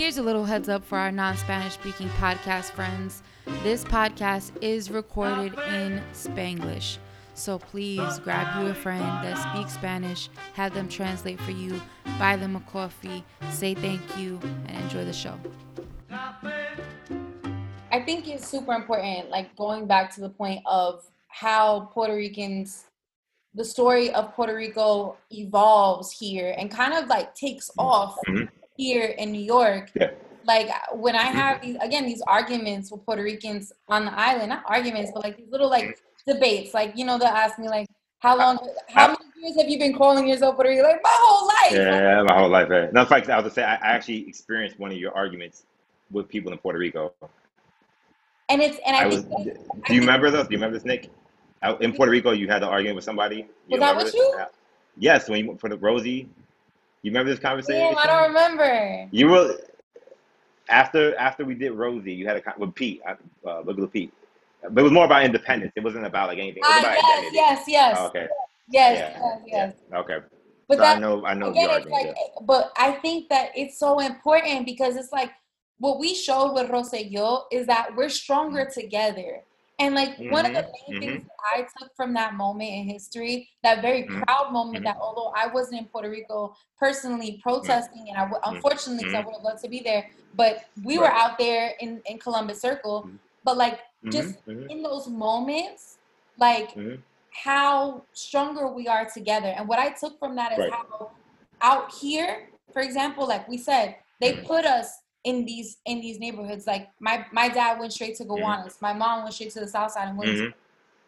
Here's a little heads up for our non Spanish speaking podcast friends. This podcast is recorded in Spanglish. So please grab you a friend that speaks Spanish, have them translate for you, buy them a coffee, say thank you, and enjoy the show. I think it's super important, like going back to the point of how Puerto Ricans, the story of Puerto Rico evolves here and kind of like takes Mm-hmm. Here in New York. Yeah. Like when I have mm-hmm. these again these arguments with Puerto Ricans on the island, not arguments, but like these little like debates. Like you know they'll ask me like, how long, how many years have you been calling yourself Puerto Rican? Like my whole life. Yeah, my whole life. Yeah. No, in fact, I was gonna say I, I actually experienced one of your arguments with people in Puerto Rico. And it's and I, I was. think Do that, you remember those? Do you remember this, Nick? Out in Puerto Rico, you had an argument with somebody. You Was that with it? you? Yes, when you went for the Rosie. You remember this conversation? damn, I don't remember. You were after after we did Rosie. You had a con- with Pete. Uh, look at the Pete. But it was more about independence. It wasn't about like anything. It was Ah, about yes, identity. yes, yes, Oh, okay. yes, Yeah, yes, yes. Yeah. Okay. But so that I know. I know again, it's like, but I think that it's so important because it's like what we showed with Rosselló is that we're stronger together. And like one of the Mhm, main mhm. things I took from that moment in history, that very Mhm, proud moment mhm. that although I wasn't in Puerto Rico personally protesting, and I w- unfortunately, I would have loved to be there, but we were out there in, in Columbus Circle. But like just in those moments, like how stronger we are together. And what I took from that is Right. how out here, for example, like we said, they put us in these in these neighborhoods. Like my my dad went straight to Mhm. Gowanus, my mom went straight to the south side and Williamsburg. Mhm.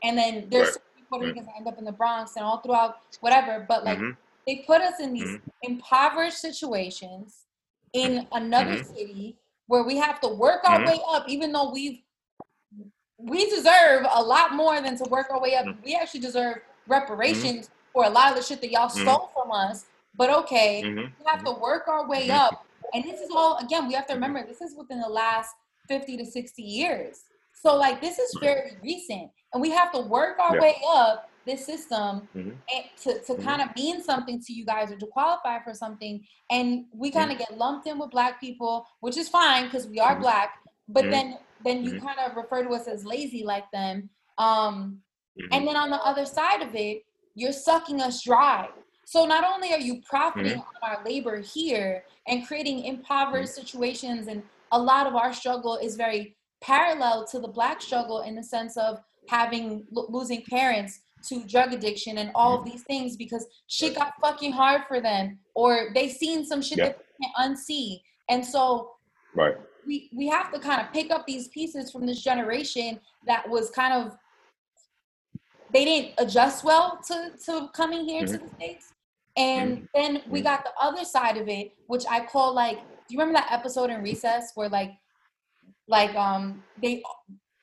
And then there's Right. so many Puerto. Ricans that end up in the Bronx and all throughout whatever. But like Mhm. they put us in these Mhm. impoverished situations in another city where we have to work our way up, even though we've we deserve a lot more than to work our way up. We actually deserve reparations for a lot of the shit that y'all stole from us. But okay, we have to work our way up. And this is all again, we have to remember this is within the last 50 to 60 years. So like this is very recent. And we have to work our Yeah. way up this system Mhm. and to, to Mhm. kind of mean something to you guys or to qualify for something. And we kind Mm-hmm. of get lumped in with black people, which is fine because we are Mhm. black. But Mhm. then then you kind of refer to us as lazy like them. Um, and then on the other side of it, you're sucking us dry. So not only are you profiting Mm-hmm. on our labor here and creating impoverished situations, and a lot of our struggle is very parallel to the black struggle in the sense of having lo- losing parents to drug addiction and all Mm-hmm. of these things because shit got fucking hard for them or they seen some shit that they can't unsee. And so Right. we we have to kind of pick up these pieces from this generation that was kind of they didn't adjust well to to coming here to the states. And then we Mhm. got the other side of it which i call like do you remember that episode in recess where like like um they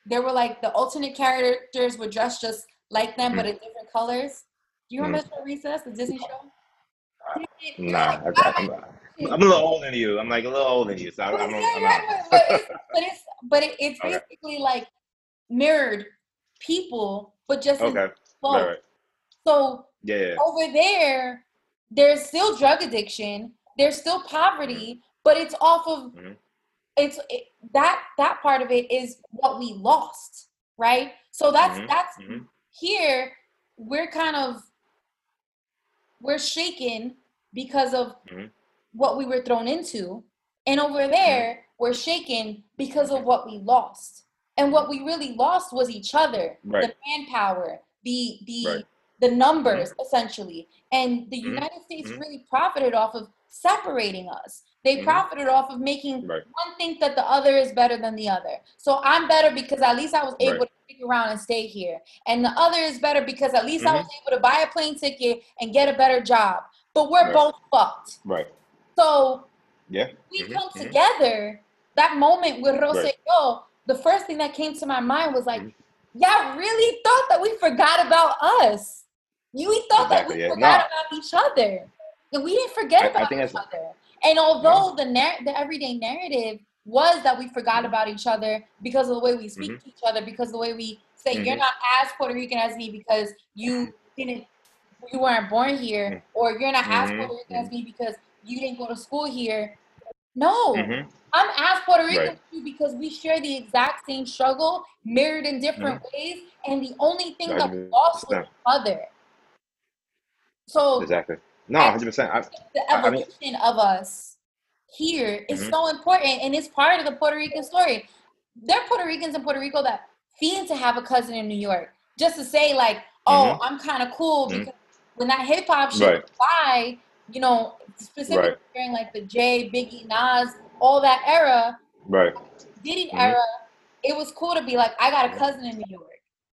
there were like the alternate characters were dressed just like them but in different colors? Do you remember show recess the disney show? Nah, I, "Why? I'm, I I'm a little older than you. I'm like a little older than you, so I, But I'm, it's- I'm yeah, not. but it's but it's but it, it's basically like mirrored people, but just Okay. both. Right, right. So Yeah, over there, there's still drug addiction, there's still poverty, but it's off of Mhm. it's it, that that part of it is what we lost, right? So that's Mhm, that's mhm. here we're kind of we're shaken because of Mhm. what we were thrown into and over there we're shaken because of what we lost and what we really lost was each other Right. the manpower the the Right. the numbers essentially and the Mhm. united states Mhm. really profited off of separating us they Mhm. profited off of making Right. one think that the other is better than the other so i'm better because at least i was able to stick around and stay here and the other is better because at least i was able to buy a plane ticket and get a better job but we're both fucked Right. so Yeah. we come together. That moment with Rose Right. Yo, the first thing that came to my mind was like, Mhm. y'all really thought that we forgot about us. You we thought that we yeah. forgot Nah. about each other. And we didn't forget I- I about think each other. And although the nar- the everyday narrative was that we forgot about each other because of the way we speak Mhm. to each other, because the way we say you're Mhm. not as Puerto Rican as me because you didn't you weren't born here, Mm. or you're not as Mhm, Puerto Rican as me because you didn't go to school here No, Mhm. I'm as Puerto Rican Right. you because we share the exact same struggle, mirrored in different ways, and the only thing that we lost was 100%. other. So Exactly. No, hundred percent. The I- I mean- evolution of us here is Mhm. so important and it's part of the Puerto Rican story. There are Puerto Ricans in Puerto Rico that fiend to have a cousin in New York just to say like, oh, Mhm. I'm kind of cool Mhm. because when that hip hop shit Right. You know, specifically Right. during like the J, Biggie, Nas, all that era, right. Diddy Mhm. era, it was cool to be like, I got a cousin in New York.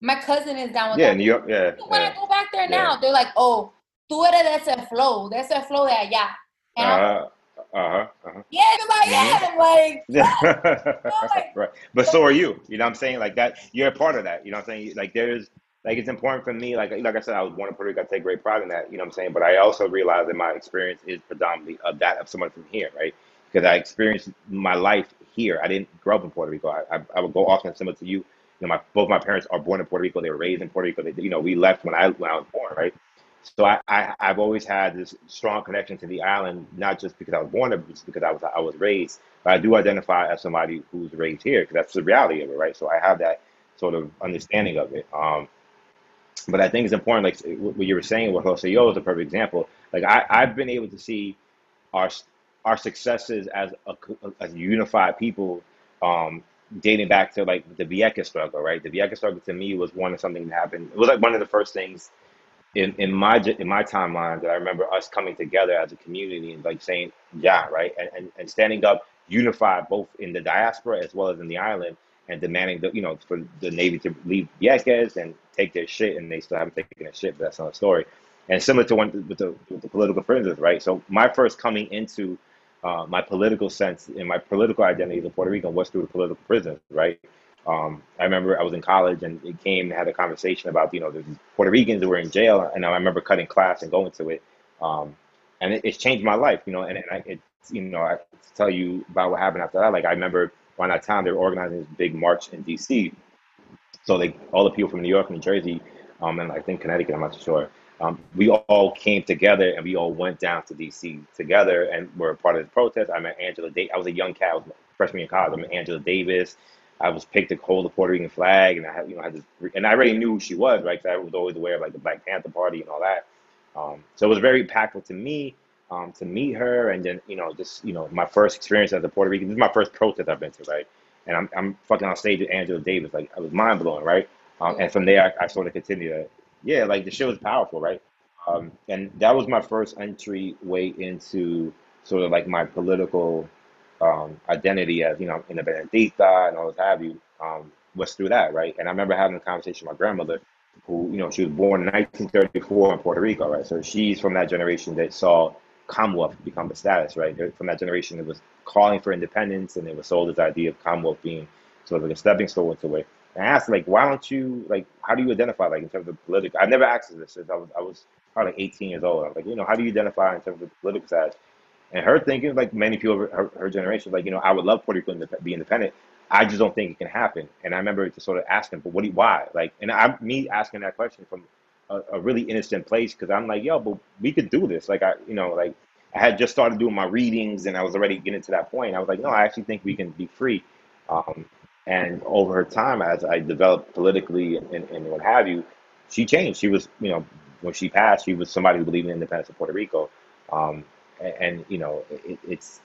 My cousin is down with Yeah, that. New York. Yeah. When I go back there Yeah. now, they're like, oh, tú eres de ese flow, de ese flow de allá. And Uh huh. Uh huh. yeah, I Mhm. am. Like, Yeah. like- right. But so are you. You know what I'm saying? Like that you're a part of that. You know what I'm saying? Like there's like it's important for me, like like I said, I was born in Puerto Rico, I take great pride in that, you know what I'm saying? But I also realize that my experience is predominantly of that of someone from here, right? Because I experienced my life here. I didn't grow up in Puerto Rico. I, I, I would go often similar to you. You know, my both my parents are born in Puerto Rico. They were raised in Puerto Rico. They, you know, we left when I when I was born, right? So I, I I've always had this strong connection to the island, not just because I was born there, but just because I was I was raised. But I do identify as somebody who's raised here because that's the reality of it, right? So I have that sort of understanding of it. Um, but I think it's important, like what you were saying with Rosselló is a perfect example. Like I, I've been able to see our our successes as a as a unified people, um, dating back to like the Vieques struggle, right? The Vieques struggle to me was one of something that happened. It was like one of the first things in, in my in my timeline that I remember us coming together as a community and like saying, yeah, right, and, and, and standing up, unified both in the diaspora as well as in the island, and demanding the you know for the Navy to leave Vieques and take their shit, and they still haven't taken their shit. But that's another story. And similar to one with the, with the political prisoners, right? So my first coming into uh, my political sense and my political identity as a Puerto Rican was through the political prisoners, right? Um, I remember I was in college and it came and had a conversation about, you know, there's Puerto Ricans who were in jail. And I remember cutting class and going to it. Um, and it, it's changed my life, you know, and, and I, it's, you know, I tell you about what happened after that. Like I remember around that time, they were organizing this big march in DC. So they, all the people from New York, New Jersey, um, and I think Connecticut, I'm not sure. Um, we all came together and we all went down to DC together and were part of the protest. I met Angela Davis. I was a young cat. I was freshman in college. I met Angela Davis. I was picked to hold the Puerto Rican flag, and I had, you know, I had this, and I already knew who she was, right? 'cause I was always aware of like the Black Panther Party and all that. Um, so it was very impactful to me um, to meet her, and then you know, just you know, my first experience as a Puerto Rican. This is my first protest I've been to, right? And I'm I'm fucking on stage with Angela Davis, like I was mind blowing, right? Um, and from there, I, I sort of continued to, yeah, like the show was powerful, right? Um, and that was my first entry way into sort of like my political um, identity as you know independentista and all this have you um, was through that, right? And I remember having a conversation with my grandmother, who you know she was born in 1934 in Puerto Rico, right? So she's from that generation that saw Commonwealth become the status, right? From that generation it was calling for independence, and it was sold this idea of Commonwealth being sort of like a stepping stone to it. And I asked, like, why don't you like, how do you identify, like, in terms of political? I never asked this since I was I was probably like 18 years old. I was like, you know, how do you identify in terms of political side? And her thinking, like many people of her, her generation, like, you know, I would love Puerto Rico to be independent. I just don't think it can happen. And I remember just sort of asking, but what do you, why? Like, and I, me asking that question from a, a really innocent place because I'm like, yo, but we could do this. Like, I, you know, like I had just started doing my readings and I was already getting to that point. I was like, no, I actually think we can be free. Um, and over time, as I developed politically and, and what have you, she changed. She was, you know, when she passed, she was somebody who believed in independence of Puerto Rico. Um, and, and you know, it, it's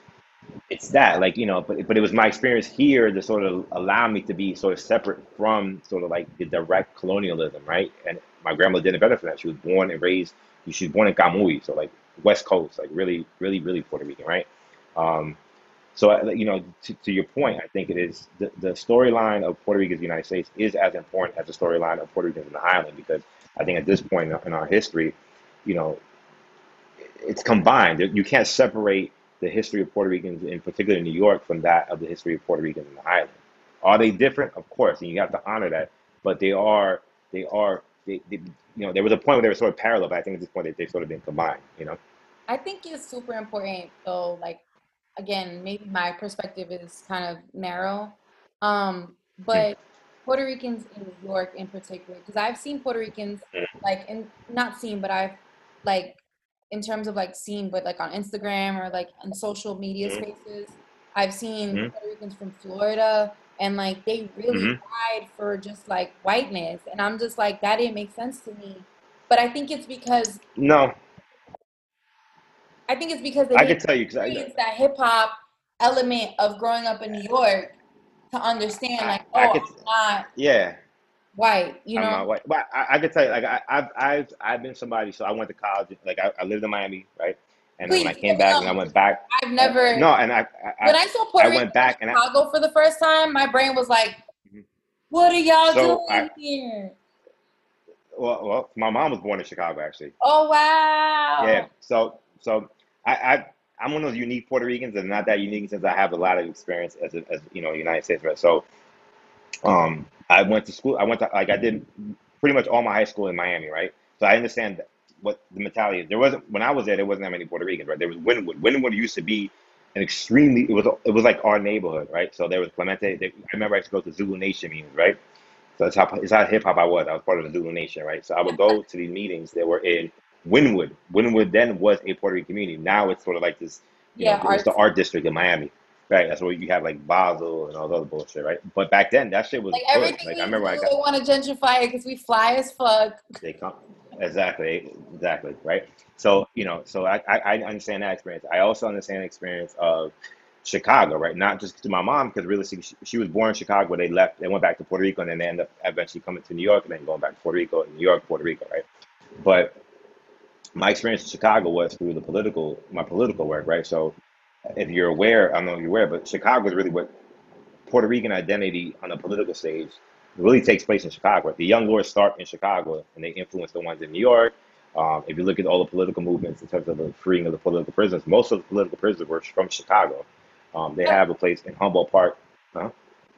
it's that like you know, but but it was my experience here to sort of allow me to be sort of separate from sort of like the direct colonialism, right? And my grandmother did it better for that. She was born and raised. She was born in Camuy, so like West Coast, like really, really, really Puerto Rican, right? Um, so you know, to, to your point, I think it is the, the storyline of Puerto Rico in the United States is as important as the storyline of Puerto Ricans in the island because I think at this point in our history, you know, it's combined. You can't separate the history of Puerto Ricans, in particular in New York, from that of the history of Puerto Ricans in the island. Are they different? Of course, and you have to honor that. But they are, they are, they, they you know, there was a point where they were sort of parallel, but I think at this point they, they've sort of been combined. You know. I think it's super important though, like again, maybe my perspective is kind of narrow. Um, but Puerto Ricans in New York in particular, because I've seen Puerto Ricans like and not seen, but I've like in terms of like seen, but like on Instagram or like on social media Mhm. spaces, I've seen hmm Puerto Ricans from Florida, and like they really hmm died for just like whiteness, and I'm just like that didn't make sense to me. But I think it's because No, I think it's because they I didn't tell you because I, experience that hip hop element of growing up in New York to understand like, I oh, could, I'm not yeah. white, you know I'm not white, but I, I could tell you, like I, I've, I've, I've been somebody. So I went to college, like I, I lived in Miami, right? And then when I came back and I went back, I've uh, never no, and I, I, when I saw Puerto I went back and I, Chicago for the first time, my brain was like, Mhm. What are y'all so I, doing here? well, well, my mom was born in Chicago actually. Oh wow! Yeah. So, so I, I, I'm one of those unique Puerto Ricans, and not that unique since I have a lot of experience as, a, as you know, United States, right? So, um, I went to school. I went to like I did pretty much all my high school in Miami, right? So I understand that- what the mentality is. There wasn't when I was there. There wasn't that many Puerto Ricans, right? There was Wynwood. Wynwood used to be an extremely. It was it was like our neighborhood, right? So there was Clemente. There, I remember I used to go to Zulu Nation meetings, right? So that's how it's how hip hop I was. I was part of the Zulu Nation, right? So I would go to these meetings that were in Wynwood. Wynwood then was a Puerto Rican community. Now it's sort of like this, you know, Yeah, it's the art district in Miami, right? That's where you have like Basel and all the other bullshit, right? But back then, that shit was Like good. everything Like I remember I do, got they want to gentrify it because we fly as fuck. they come exactly, exactly, right? So you know, so I, I I understand that experience. I also understand the experience of Chicago, right? Not just to my mom, because realistically, she, she was born in Chicago. They left, they went back to Puerto Rico, and then they ended up eventually coming to New York, and then going back to Puerto Rico, New York, Puerto Rico, right? But my experience in Chicago was through the political, my political work, right? So if you're aware, I don't know if you're aware, but Chicago is really what Puerto Rican identity on the political stage really takes place in Chicago. The Young Lords start in Chicago, and they influence the ones in New York. Um, if you look at all the political movements in terms of the freeing of the political prisoners, most of the political prisoners were from Chicago. Um, they have a place in Humboldt Park. Huh?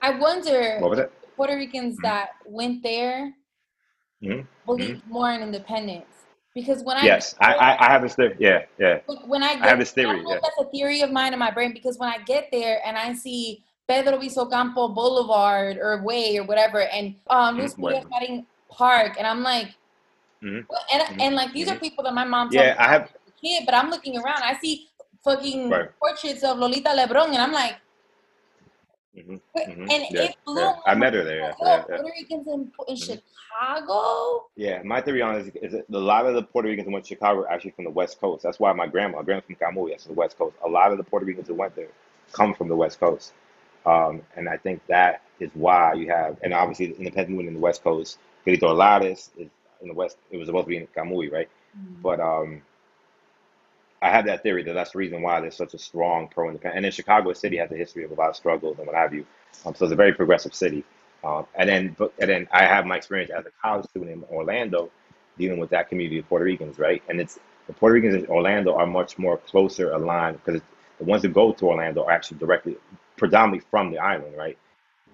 I wonder What was it? Puerto Ricans hmm that went there hmm hmm believed more in independence. Because when I Yes, I, I, I have this theory. Yeah, yeah. when I I have this there, I don't know Yeah. if that's a theory of mine in my brain, because when I get there and I see Pedro Albizu Campos Boulevard or Way or whatever, and um, hmm Luis Right. Maria Marin Park, and I'm like, hmm what? And, hmm and like, these are hmm people that my mom told me Yeah, I have. kid, but I'm looking around, I see fucking Right. portraits of Lolita Lebron, and I'm like, hmm But- hmm and Yeah, it blew yeah. I met her there. Yeah. Puerto Ricans in, in hmm Chicago? Yeah, my theory on it is, is that a lot of the Puerto Ricans who went to Chicago are actually from the West Coast. That's why my grandma, my grandma's from Camuy, that's from the West Coast. A lot of the Puerto Ricans who went there come from the West Coast. Um, and I think that is why you have, and obviously the independent movement in the West Coast, Grito de Lares is in the West, it was supposed to be in Camuy, right? But um, I have that theory that that's the reason why there's such a strong pro-independent. And then Chicago City has a history of a lot of struggles and what have you. Um, so it's a very progressive city. Um, and then, but and then I have my experience as a college student in Orlando, dealing with that community of Puerto Ricans, right? And it's the Puerto Ricans in Orlando are much more closer aligned because the ones that go to Orlando are actually directly, predominantly from the island, right?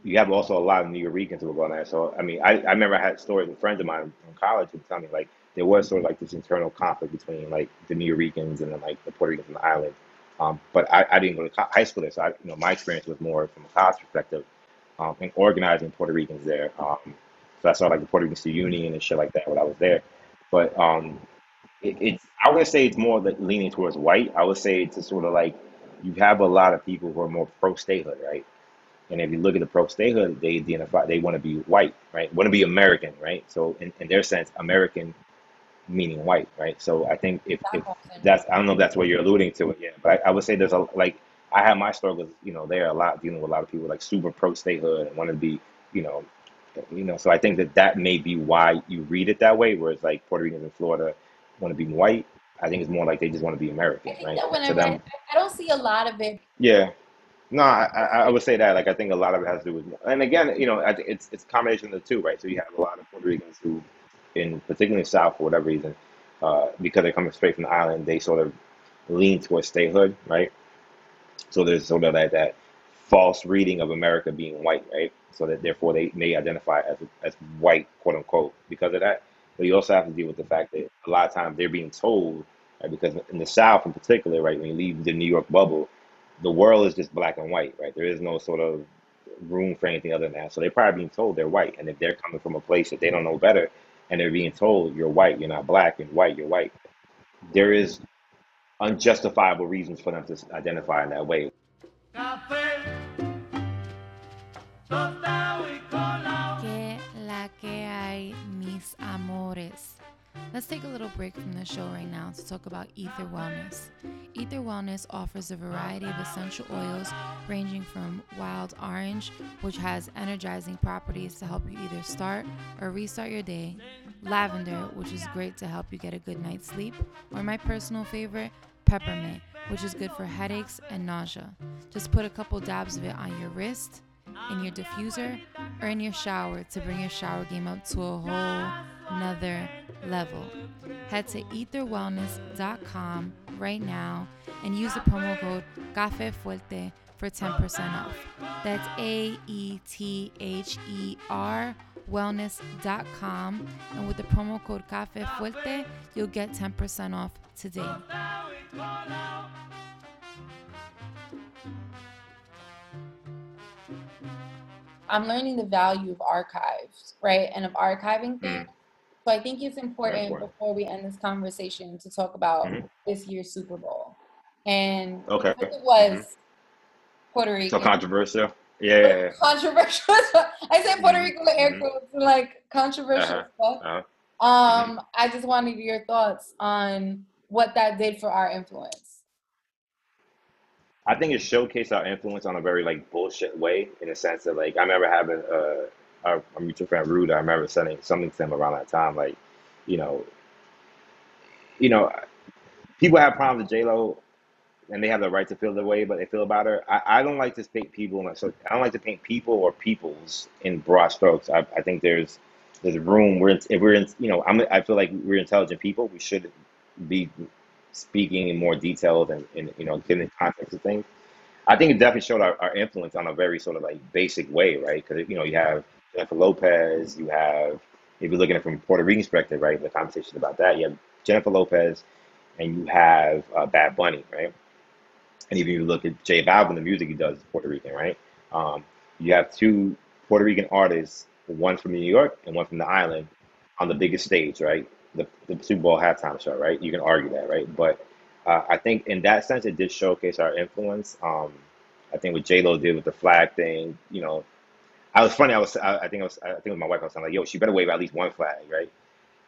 You have also a lot of New Yorkers who are going there. So I mean, I, I remember I had stories with friends of mine from college who tell me like there was sort of like this internal conflict between like the New Yorkers and then like the Puerto Ricans on the island. Um, but I, I didn't go to high school there, so I, you know my experience was more from a college perspective um, organizing Puerto Ricans there. Um, so I saw like the Puerto Rican Union and shit like that when I was there. But um, it, it's I would say it's more like leaning towards white. I would say it's sort of like you have a lot of people who are more pro statehood, right? And if you look at the pro statehood, they identify they want to be white, right? Want to be American, right? So in, in their sense, American meaning white, right? So I think if, if that's I don't know if that's what you're alluding to it, yeah, but I, I would say there's a like I have my struggles, you know, there a lot dealing with a lot of people like super pro statehood and want to be, you know, you know. So I think that that may be why you read it that way, where it's like Puerto Ricans in Florida want to be white. I think it's more like they just want to be American, right? To them, I don't see a lot of it. yeah. No, I, I would say that. Like, I think a lot of it has to do with, and again, you know, it's it's a combination of the two, right? So you have a lot of Puerto Ricans who, in particularly the South, for whatever reason, uh, because they're coming straight from the island, they sort of lean towards statehood, right? So there's sort of that that false reading of America being white, right? So that therefore they may identify as as white, quote unquote, because of that. But you also have to deal with the fact that a lot of times they're being told, right? Because in the South, in particular, right, when you leave the New York bubble, the world is just black and white, right? There is no sort of room for anything other than that. So they're probably being told they're white, and if they're coming from a place that they don't know better, and they're being told you're white, you're not black, and white, you're white, there is unjustifiable reasons for them to identify in that way. Amores. Let's take a little break from the show right now to talk about Aether Wellness. Aether Wellness offers a variety of essential oils ranging from wild orange, which has energizing properties to help you either start or restart your day, lavender, which is great to help you get a good night's sleep, or my personal favorite, peppermint, which is good for headaches and nausea. Just put a couple dabs of it on your wrist, in your diffuser, or in your shower to bring your shower game up to a whole nother level. Head to aetherwellness.com right now and use the promo code Cafe Fuerte for 10% off. That's A E T H E R wellness.com and with the promo code Cafe Fuerte, you'll get 10% off today. I'm learning the value of archives, right? And of archiving things. So I think it's important important. before we end this conversation to talk about Mhm. this year's Super Bowl. And Okay. it was Puerto Rico. So controversial. Yeah, controversial. I said Puerto Mhm. Rico with air Mhm. like controversial Uh-huh. stuff. Uh-huh. Um, I just wanted your thoughts on what that did for our influence. I think it showcased our influence on a very like bullshit way, in the sense that like I remember having uh, our, our mutual friend Rude. I remember sending something to him around that time, like, you know, you know, people have problems with J Lo, and they have the right to feel the way, but they feel about her. I, I don't like to paint people, so I don't like to paint people or peoples in broad strokes. I, I think there's there's room. We're if we're in, you know, I'm I feel like we're intelligent people. We should be speaking in more detail and, and you know, giving context to things. I think it definitely showed our, our influence on a very sort of like basic way, right? Because you know you have Jennifer Lopez, you have if you're looking at it from a Puerto Rican perspective, right? The conversation about that, you have Jennifer Lopez, and you have uh, Bad Bunny, right? And even if you look at J Balvin, the music he does is Puerto Rican, right? Um, you have two Puerto Rican artists, one from New York and one from the island, on the biggest stage, right? The, the Super Bowl halftime show, right? You can argue that, right? But uh, I think in that sense, it did showcase our influence. Um, I think what J Lo did with the flag thing, you know, I was funny. I was, I, I think I was, I think with my wife, I was like, "Yo, she better wave at least one flag, right?"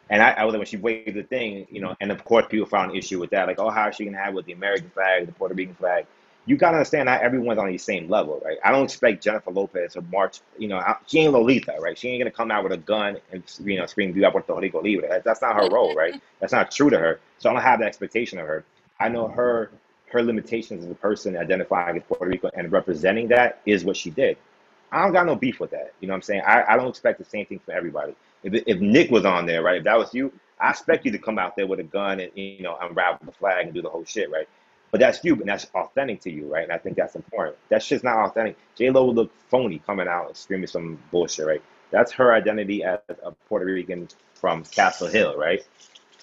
And I, I was like, when she waved the thing, you know, and of course people found an issue with that, like, "Oh, how is she gonna have with the American flag, the Puerto Rican flag?" You gotta understand not everyone's on the same level, right? I don't expect Jennifer Lopez to march, you know, she ain't Lolita, right? She ain't gonna come out with a gun and you know scream "Viva Puerto Rico Libre." That- That's not her role, right? That's not true to her. So I don't have the expectation of her. I know her her limitations as a person identifying as Puerto Rico and representing that is what she did. I don't got no beef with that. You know what I'm saying? I, I don't expect the same thing for everybody. If, if Nick was on there, right? If that was you, I expect you to come out there with a gun and, you know, unravel the flag and do the whole shit, right? But that's you, and that's authentic to you, right? And I think that's important. That shit's not authentic. J Lo would look phony coming out and screaming some bullshit, right? That's her identity as a Puerto Rican from Castle Hill, right?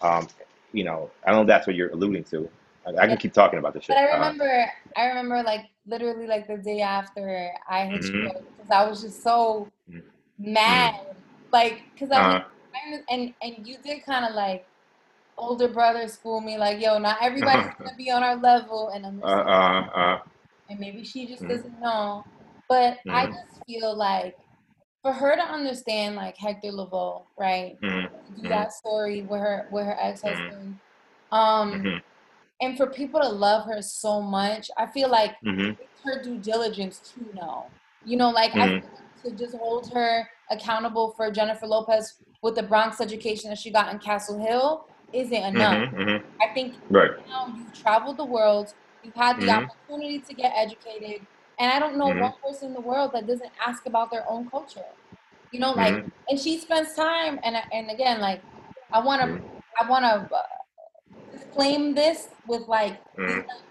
Um, you know, I don't know if that's what you're alluding to. I, I can keep talking about this shit. But I Uh, remember, I remember like literally like the day after I hit you Mhm. up because I was just so Mhm. mad, like because I uh, to- and and you did kind of like older brother school me like, yo, not everybody's gonna be on our level and understand, uh, uh, uh. and maybe she just Mhm. doesn't know. But I Mhm. just feel like for her to understand like Hector Lavoe, right? mhm, Do Mhm. that story with her with her ex husband. Um, mhm, and for people to love her so much, I feel like mhm, it's her due diligence to know. You know, like I like to just hold her accountable for Jennifer Lopez with the Bronx education that she got in Castle Hill isn't enough. mhm, mhm. I think Right. now you've traveled the world, you've had the Mhm. opportunity to get educated, and I don't know Mhm. one person in the world that doesn't ask about their own culture. You know, like, Mhm. and she spends time, and and again, like, I want to. I want to uh, disclaim this with like,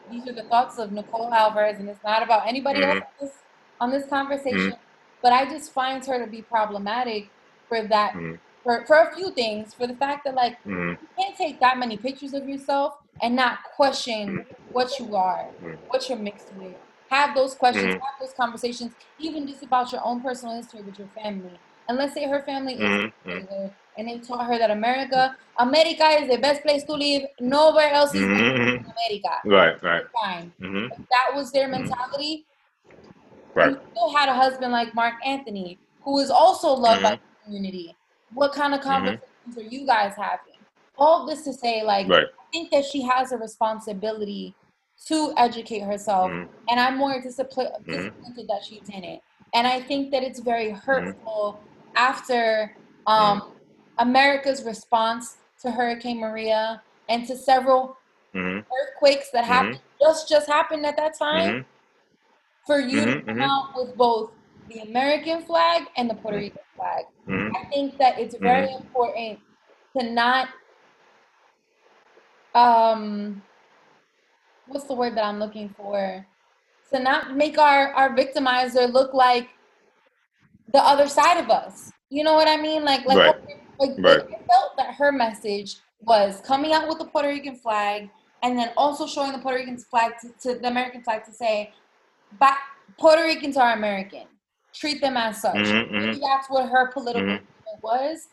these, are, the thoughts of Nicole Alvarez, and it's not about anybody else on this, on this conversation. But I just find her to be problematic for that. For, for a few things, for the fact that like Mhm. you can't take that many pictures of yourself and not question what you are, Mhm. what you're mixed with. Have those questions, Mhm. have those conversations, even just about your own personal history with your family. And let's say her family is Mhm. and they taught her that America, America is the best place to live. Nowhere else is Mhm. than America. Right. Right. Fine. Mhm. If that was their mentality, Right. and you still had a husband like Marc Anthony, who is also loved by Mhm. the community. What kind of Mhm. conversations are you guys having? All this to say, like, Right. I think that she has a responsibility to educate herself, Mhm. and I'm more disappointed that she didn't. And I think that it's very Mm-hmm. hurtful after um, America's response to Hurricane Maria and to several earthquakes that happened just just happened at that time for you Mhm, to come out with both the American flag and the Puerto. Rican flag. Mhm. I think that it's very Mm-hmm. important to not um what's the word that I'm looking for? To not make our our victimizer look like the other side of us. You know what I mean? Like like Right. like, Right. I felt that her message was coming out with the Puerto Rican flag and then also showing the Puerto Rican flag to, to the American flag to say, but Puerto Ricans are American. Treat them as such. Mhm, Maybe that's what her political Mhm. was.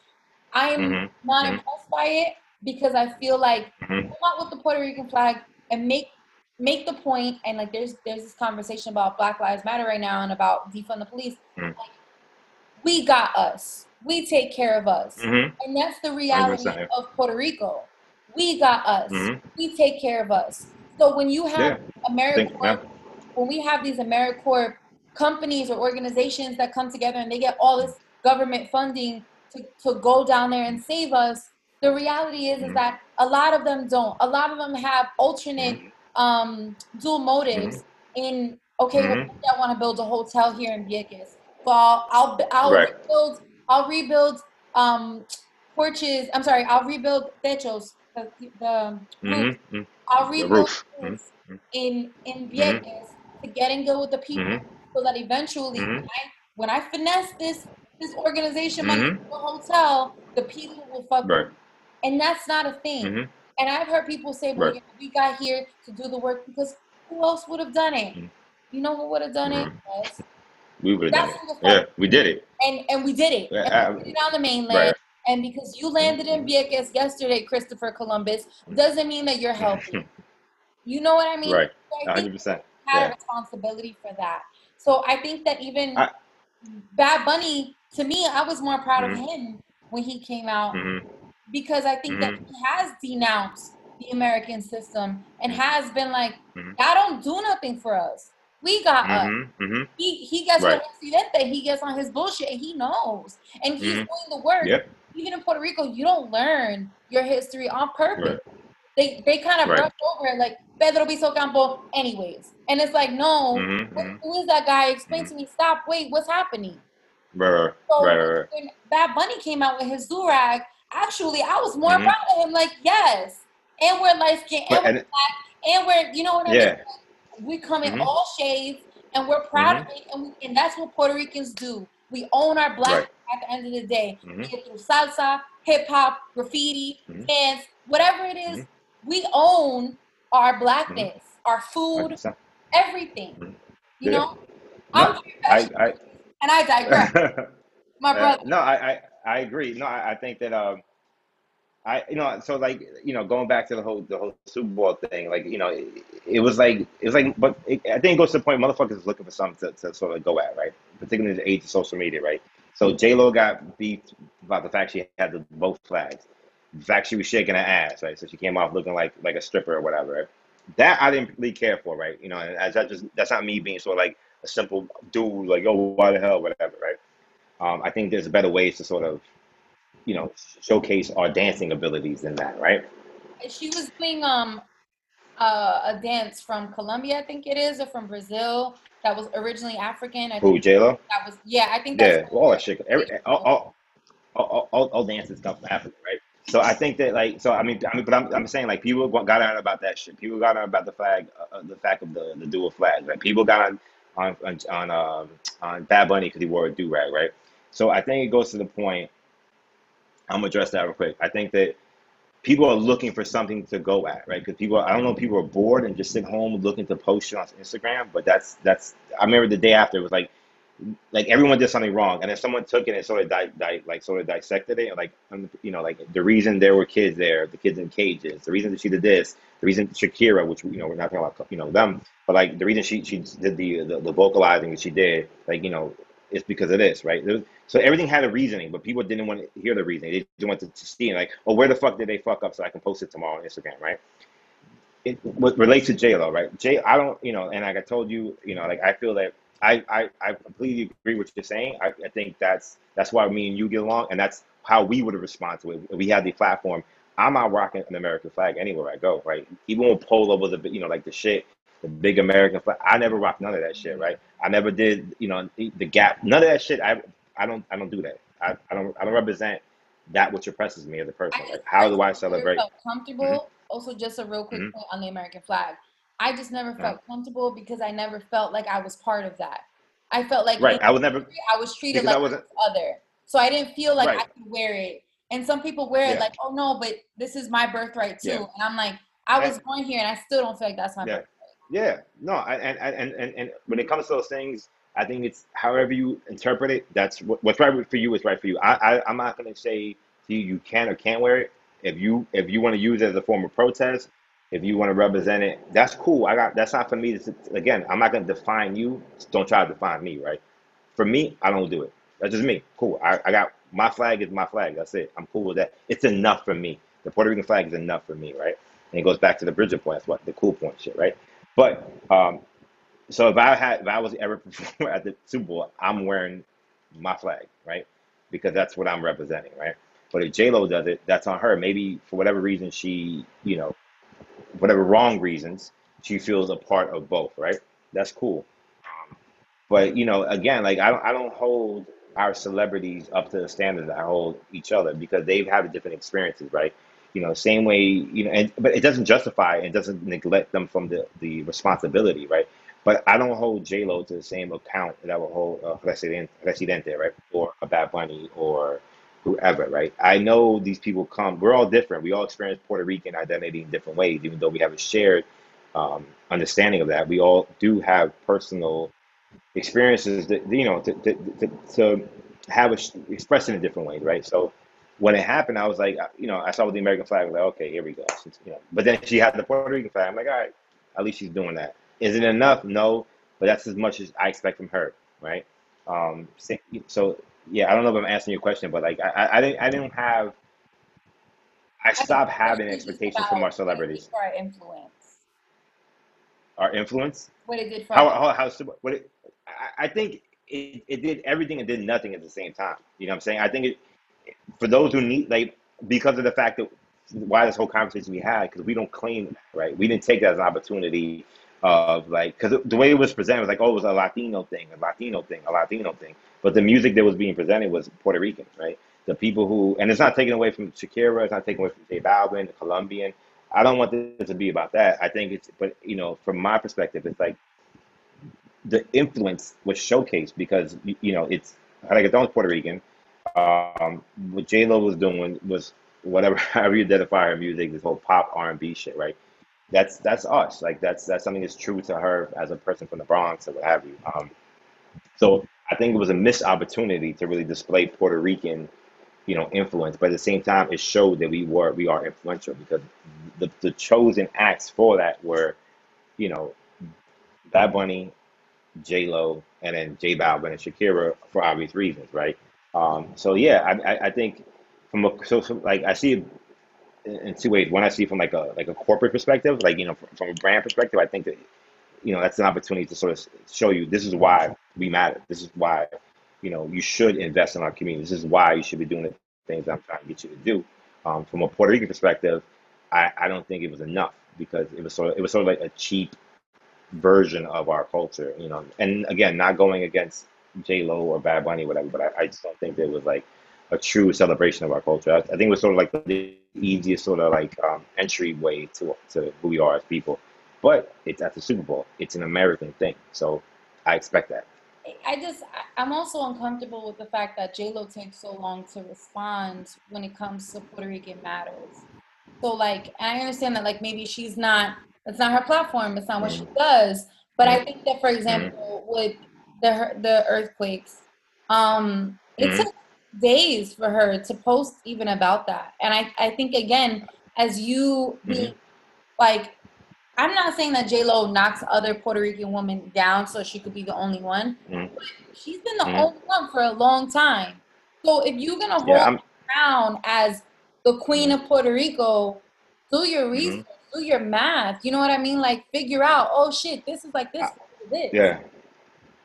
I am Mhm. not impressed by it because I feel like come out with the Puerto Rican flag and make make the point and like there's there's this conversation about Black Lives Matter right now and about defund the police. Mhm. Like, we got us. We take care of us. Mhm. And that's the reality 100%. of Puerto Rico. We got us. Mhm. We take care of us. So when you Yeah. have think, AmeriCorps, yeah. when we have these AmeriCorps companies or organizations that come together and they get all this government funding to, to go down there and save us, the reality is, is Mhm. that a lot of them don't. A lot of them have alternate mm-hmm. um, dual motives mm-hmm. in, okay, well, mm-hmm. I want to build a hotel here in Vieques. So I'll, I'll, I'll Right. rebuild, I'll rebuild um, porches. I'm sorry, I'll rebuild techos, the, the roof. I'll rebuild roof. in in. Vieques to get in good with the people. So that eventually, Mhm. when, I, when I finesse this this organization Mhm. for hotel, the people will fuck. Right. And that's not a thing. Mhm. And I've heard people say, "Well, Right. you know, we got here to do the work because who else would have done it? Mhm. You know who would have done it? Mhm. Us. We would have done it. who the fuck. Yeah, we did it. And and we did it. Yeah, And we did it on the mainland. Right. And because you landed in Vieques yesterday, Christopher Columbus, doesn't mean that you're healthy. You know what I mean? Right. So I think hundred percent. had Yeah. a responsibility for that. So I think that even I- Bad Bunny, to me, I was more proud Mhm. of him when he came out Mhm. because I think that Mhm. he has denounced the American system and has been like, Mhm. y'all don't do nothing for us. We got us. Mhm. Mhm. He he gets Right. on Presidente, he gets on his bullshit and he knows. And he's doing the work. Yep. Even in Puerto Rico, you don't learn your history on purpose. Right. They they kind of Right. brush over it like Pedro Albizu Campos anyways. And it's like, no, Mhm. what- Mhm. who is that guy? Explain to me. Stop. Wait, what's happening? Right. Right. So Right. Right. when Bad Bunny came out with his Durag, actually, I was more Mhm. proud of him. Like, yes, and we're light skinned, and, But, we're black, and we're, you know what I yeah. mean? We come in Mhm. all shades, and we're proud of it, and, we, and that's what Puerto Ricans do. We own our black Right. at the end of the day, Mhm. it through salsa, hip hop, graffiti, dance, whatever it is. We own our blackness, our food, 100%. everything. You Yeah. know, No, I. I and I digress, my Uh, brother. no, I, I, I agree. No, I, I think that um, I you know so like you know going back to the whole the whole Super Bowl thing, like you know it, it was like it was like, but it, I think it goes to the point motherfuckers is looking for something to, to sort of go at, right? Particularly in the age of social media, right? So J Lo got beefed about the fact she had the both flags, the fact she was shaking her ass, right? So she came off looking like like a stripper or whatever. Right? That I didn't really care for, right? You know, and as that just that's not me being sort of like a simple dude, like oh why the hell, whatever, right? Um, I think there's better ways to sort of, you know, showcase our dancing abilities than that, right? She was doing um uh, a dance from Colombia, I think it is, or from Brazil that was originally African. I Who, J Lo? that was yeah. I think Yeah, that's well, all that shit. Every, all, all, all, all, all dances come from Africa, right? So I think that like, so I mean, I mean, but I'm, I'm saying like people got on about that shit. People got on about the flag, uh, uh, the fact of the the dual flag, right? People got on on on on, um, on Bad Bunny because he wore a do rag, right? So I think it goes to the point. I'm gonna address that real quick. I think that people are looking for something to go at, right? Because people, I don't know, if people are bored and just sit home looking to post shit on Instagram. But that's that's. I remember the day after it was like, like everyone did something wrong, and then someone took it and sort of di- di- like sort of dissected it, like um, you know, like the reason there were kids there, the kids in cages, the reason that she did this, The reason Shakira, which you know we're not talking about you know them, but like the reason she she did the the, the vocalizing that she did, like you know, is because of this, right? There- So everything had a reasoning, but people didn't want to hear the reasoning. They just wanted to see like, oh, where the fuck did they fuck up so I can post it tomorrow on Instagram, right? it what relates to J Lo, right? J, I don't, you know, and like I told you, you know, like I feel that I I, I completely agree with what you're saying. I, I think that's that's why me and you get along, and that's how we would have responded to it. If we had the platform. I'm not rocking an American flag anywhere I go, right? Even when polo was a bit, you know, like the shit, the big American flag. I never rocked none of that shit, right? I never did, you know, the Gap, none of that shit. I I don't I don't do that. I, I don't I don't represent that which oppresses me as a person. Like how do I celebrate? comfortable. Also, just a real quick hmm point on the American flag. I just never felt comfortable because I never felt like I was part of that. I felt like right. I was never I was treated like I wasn't other. So I didn't feel like I could wear it. And some people wear it like, oh no, but this is my birthright too. Yeah. And I'm like, I And was born here and I still don't feel like that's my yeah. birthright. Yeah, no, I- and and and and and when it comes to those things, I think it's however you interpret it. That's what, what's right for you is right for you. I, I I'm not gonna say to you you can or can't wear it. If you if you want to use it as a form of protest, if you want to represent it, that's cool. I got that's not for me. To, again, I'm not gonna define you. Don't try to define me, right? For me, I don't do it. That's just me. Cool. I, I got my flag is my flag. That's it. I'm cool with that. It's enough for me. The Puerto Rican flag is enough for me, right? And it goes back to the Bridget point. That's what the cool point shit, right? But um, so if I had if I was ever at the Super Bowl, I'm wearing my flag, right? Because that's what I'm representing, right? But if J Lo does it, that's on her. Maybe for whatever reason she, you know, whatever wrong reasons, she feels a part of both, right? That's cool. But you know, again, like I don't I don't hold our celebrities up to the standards that I hold each other because they've had different experiences, right? You know, same way, you know, and but it doesn't justify and doesn't neglect them from the the responsibility, right? But I don't hold J Lo to the same account that I would hold uh, Resident, Residente, right, or a Bad Bunny or whoever, right? I know these people come. We're all different. We all experience Puerto Rican identity in different ways, even though we have a shared um, understanding of that. We all do have personal experiences that you know to to, to, to have a, expressed in a different way, right? So when it happened, I was like, uh, you know, I saw the American flag, I was like, okay, here we go. You know, but then she had the Puerto Rican flag. I'm like, all right, at least she's doing that. Is it enough? No, but that's as much as I expect from her, right? Um, so yeah, I don't know if I'm answering your question, but like I, I I didn't I didn't have I stopped having question is just expectations from our about what it did celebrities. for our influence. Our influence. What it did for How how how what it, I, I think it, it did everything and did nothing at the same time. You know what I'm saying? I think it for those who need like because of the fact that why this whole conversation we had because we don't claim that, right? We didn't take that as an opportunity of like because the way it was presented was like oh it was a Latino thing, a Latino thing, a Latino thing, but the music that was being presented was Puerto Rican, right? The people who and it's not taken away from Shakira, it's not taken away from J Balvin, the Colombian. I don't want this to be about that. I think it's but you know from my perspective, it's like the influence was showcased because y- you know it's Reggaeton's Puerto Rican. Um, what J Lo was doing was whatever however you identify her music, this whole pop R and B shit, right? That's that's us. Like that's that's something that's true to her as a person from the Bronx or what have you. Um, so I think it was a missed opportunity to really display Puerto Rican, you know, influence. But at the same time, it showed that we were we are influential because the the chosen acts for that were, you know, Bad Bunny, J Lo, and then J Balvin and Shakira for obvious reasons, right? Um, so yeah, I, I, I think from a so, so like I see in two ways. One, I see from like a like a corporate perspective, like you know, from, from a brand perspective, I think that you know that's an opportunity to sort of show you this is why we matter. This is why you know you should invest in our community. This is why you should be doing the things I'm trying to get you to do. Um, from a Puerto Rican perspective, I, I don't think it was enough because it was sort of it was sort of like a cheap version of our culture, you know. And again, not going against J Lo or Bad Bunny, whatever, but I, I just don't think there was like a true celebration of our culture. I, I think it was sort of like the easiest sort of like um, entryway to to who we are as people. But it's at the Super Bowl. It's an American thing, so I expect that. I just I'm also uncomfortable with the fact that J Lo takes so long to respond when it comes to Puerto Rican matters. So like, I understand that like maybe she's not that's not her platform, it's not what she Mm, does. But I mm, think that for example with the the earthquakes, um, it took days for her to post even about that. And I I think again as you mm, being like I'm not saying that J Lo knocks other Puerto Rican women down so she could be the only one. Mm-hmm. she's been the Mhm. only one for a long time. So if you're gonna hold Yeah, crown as the queen of Puerto Rico, do your Mm-hmm. research, do your math. You know what I mean? Like figure out, oh shit, this is like this, this. yeah.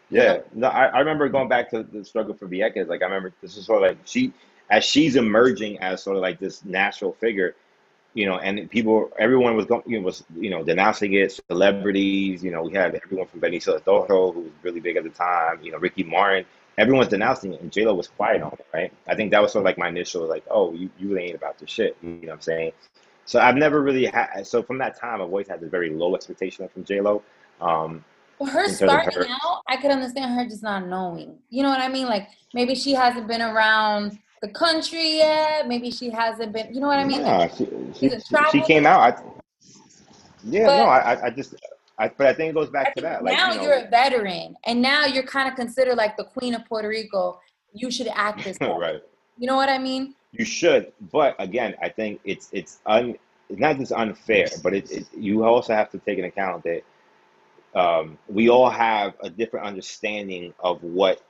Yeah, no, I, I remember going back to the struggle for Vieques. Like I remember this is sort of like she, as she's emerging as sort of like this natural figure, you know, and people, everyone was going, you know, was you know denouncing it. Celebrities, you know, we had everyone from Benicio del Toro, who was really big at the time. You know, Ricky Martin. Everyone's denouncing it, and J Lo was quiet on it, right? I think that was sort of like my initial, like, oh, you you really ain't about this shit. You know what I'm saying? So I've never really had. So from that time, I've always had this very low expectation from J Lo. Um, Her In terms of starting her- out, I could understand her just not knowing. You know what I mean? Like maybe she hasn't been around the country yet. Maybe she hasn't been. You know what I mean? Nah, Like, she, she, she, came out. I, yeah, But- no, I, I- just, I, but I think it goes back to that. Like, now you know, you're a veteran, and now you're kind of considered like the queen of Puerto Rico. You should act this way. right. You know what I mean? You should, but again, I think it's it's un, it's not just unfair, but it, it you also have to take into account that um, we all have a different understanding of what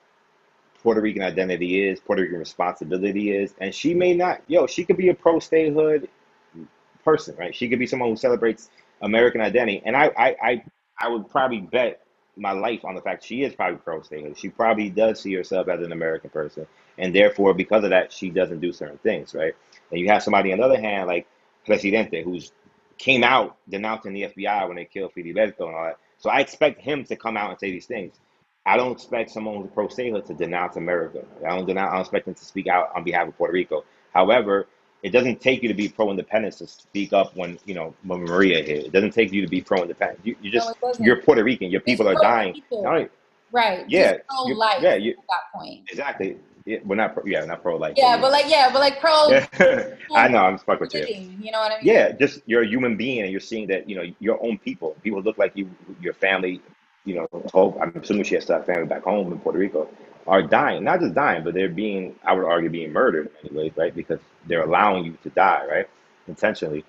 Puerto Rican identity is, Puerto Rican responsibility is, and she may not. Yo, she could be a pro statehood person, right? She could be someone who celebrates American identity, and I, I, I, I would probably bet my life on the fact she is probably pro statehood. She probably does see herself as an American person, and therefore, because of that, she doesn't do certain things, right? And you have somebody on the other hand, like Residente, who's came out denouncing the FBI when they killed Filiberto and all that. So I expect him to come out and say these things. I don't expect someone who's pro statehood to denounce America. I don't denounce, I don't expect them to speak out on behalf of Puerto Rico. However, it doesn't take you to be pro independence to speak up when you know when Maria hit. It doesn't take you to be pro independent. You, you just doesn't. you're Puerto Rican. Your people are dying. only- Right. Yeah, you- life yeah, at you- that point. exactly. Yeah, we're not pro, yeah, not pro life. Yeah, but like yeah, but like pro. I know. I'm fucking with you. you know what I mean? Yeah, just you're a human being, and you're seeing that you know your own people. People look like you, your family. You know, hope I'm assuming she has to have family back home in Puerto Rico, are dying. Not just dying, but they're being, I would argue, being murdered anyways, right? Because they're allowing you to die, right? Intentionally.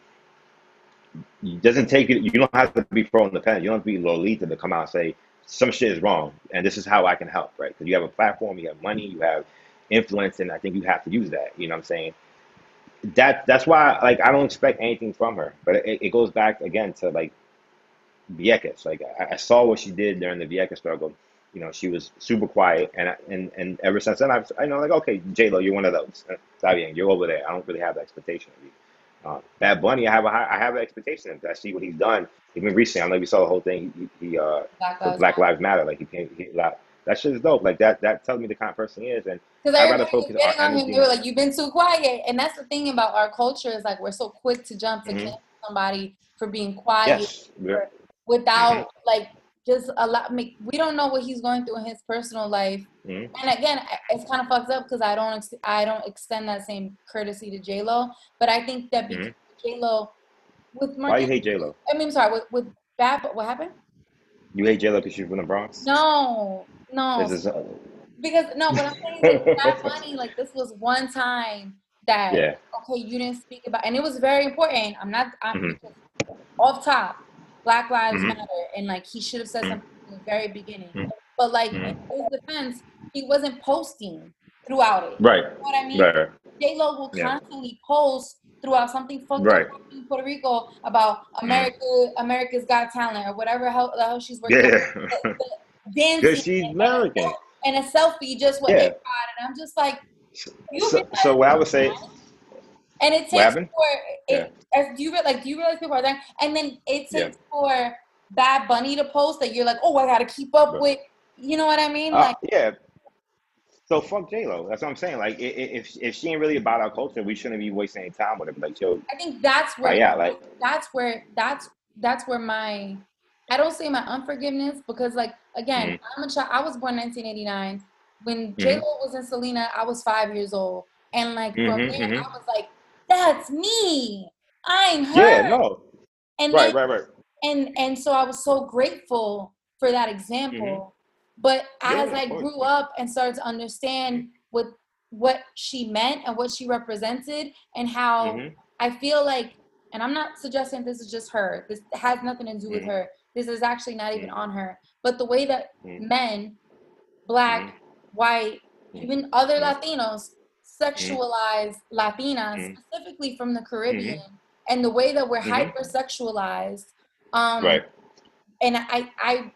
It doesn't take you. You don't have to be pro-independent. You don't have to be Lolita to come out and say some shit is wrong, and this is how I can help, right? Because you have a platform, you have money, you have influence, and I think you have to use that. You know what I'm saying? that that's why like I don't expect anything from her. But it, it goes back again to like Vieques. Like I, I saw what she did during the Vieques struggle. You know, she was super quiet, and I- and and ever since then, I've I know like okay, J Lo, you're one of those. Está bien, you're over there. I don't really have the expectation of you. Uh, Bad Bunny, I have a high, I have an expectation of. I see what he's done. Even recently, I know we saw the whole thing. He, he uh, Black Lives Black Matter. Lives Matter. Like he came, he, that shit is dope. Like that that tells me the kind of person he is. And Because I'd rather everybody was focus our on him, they were like, "You've been too quiet," and that's the thing about our culture is like we're so quick to jump to Mhm. cancel somebody for being quiet yes, without Mm-hmm. like just a lot. Make we don't know what he's going through in his personal life, mhm. and again, it's kind of fucked up because I don't ex- I don't extend that same courtesy to J Lo, but I think that because J Lo with Mm-hmm. why you hate J Lo? I mean, I'm sorry, with with Bad, what happened? You hate J Lo because she's from the Bronx. No, no, This is, uh, because no, but I'm saying that Bad Bunny, like this was one time that yeah. okay, you didn't speak about, and it was very important. I'm not, I'm Mhm. off top. Black Lives Mhm. Matter, and like he should have said Mhm. something from the very beginning. Mhm. But like Mhm. in his defense, he wasn't posting throughout it. Right. You know what I mean? Right. J Lo will Yeah. constantly post throughout something fucked Right. in Puerto Rico about America, America's Got Talent, or whatever hell, the hell she's working. on. Yeah. Dancing Because she's American. and a selfie just with Yeah. it, and I'm just like, So, so what I would say, and it takes for it. As, do you re- like? Do you realize people are there? And then it Yeah. for Bad Bunny to post that you're like, oh, I gotta keep up Right. with. You know what I mean? uh, Like, yeah. So fuck J Lo. That's what I'm saying. Like, if if she ain't really about our culture, we shouldn't be wasting any time with her. Like, yo, I think that's where uh, yeah, like, that's where that's that's where my I don't say my unforgiveness because like again Mm-hmm. I'm a child I was born 1989 when J Lo was in Selena I was five years old and like from Mhm, there. I was like that's me I'm her yeah, no, and right, right, right. and and so I was so grateful for that example but as Mm-hmm. Yeah, I grew up and started to understand what what she meant and what she represented and how. I feel like and I'm not suggesting this is just her. This has nothing to do with Mm. her. This is actually not even Mm. on her. But the way that Mm. men, black, white, Mm. even other. Latinos sexualize Latinas, specifically from the Caribbean, and the way that we're Mhm. hypersexualized. Um, Right. and I, I,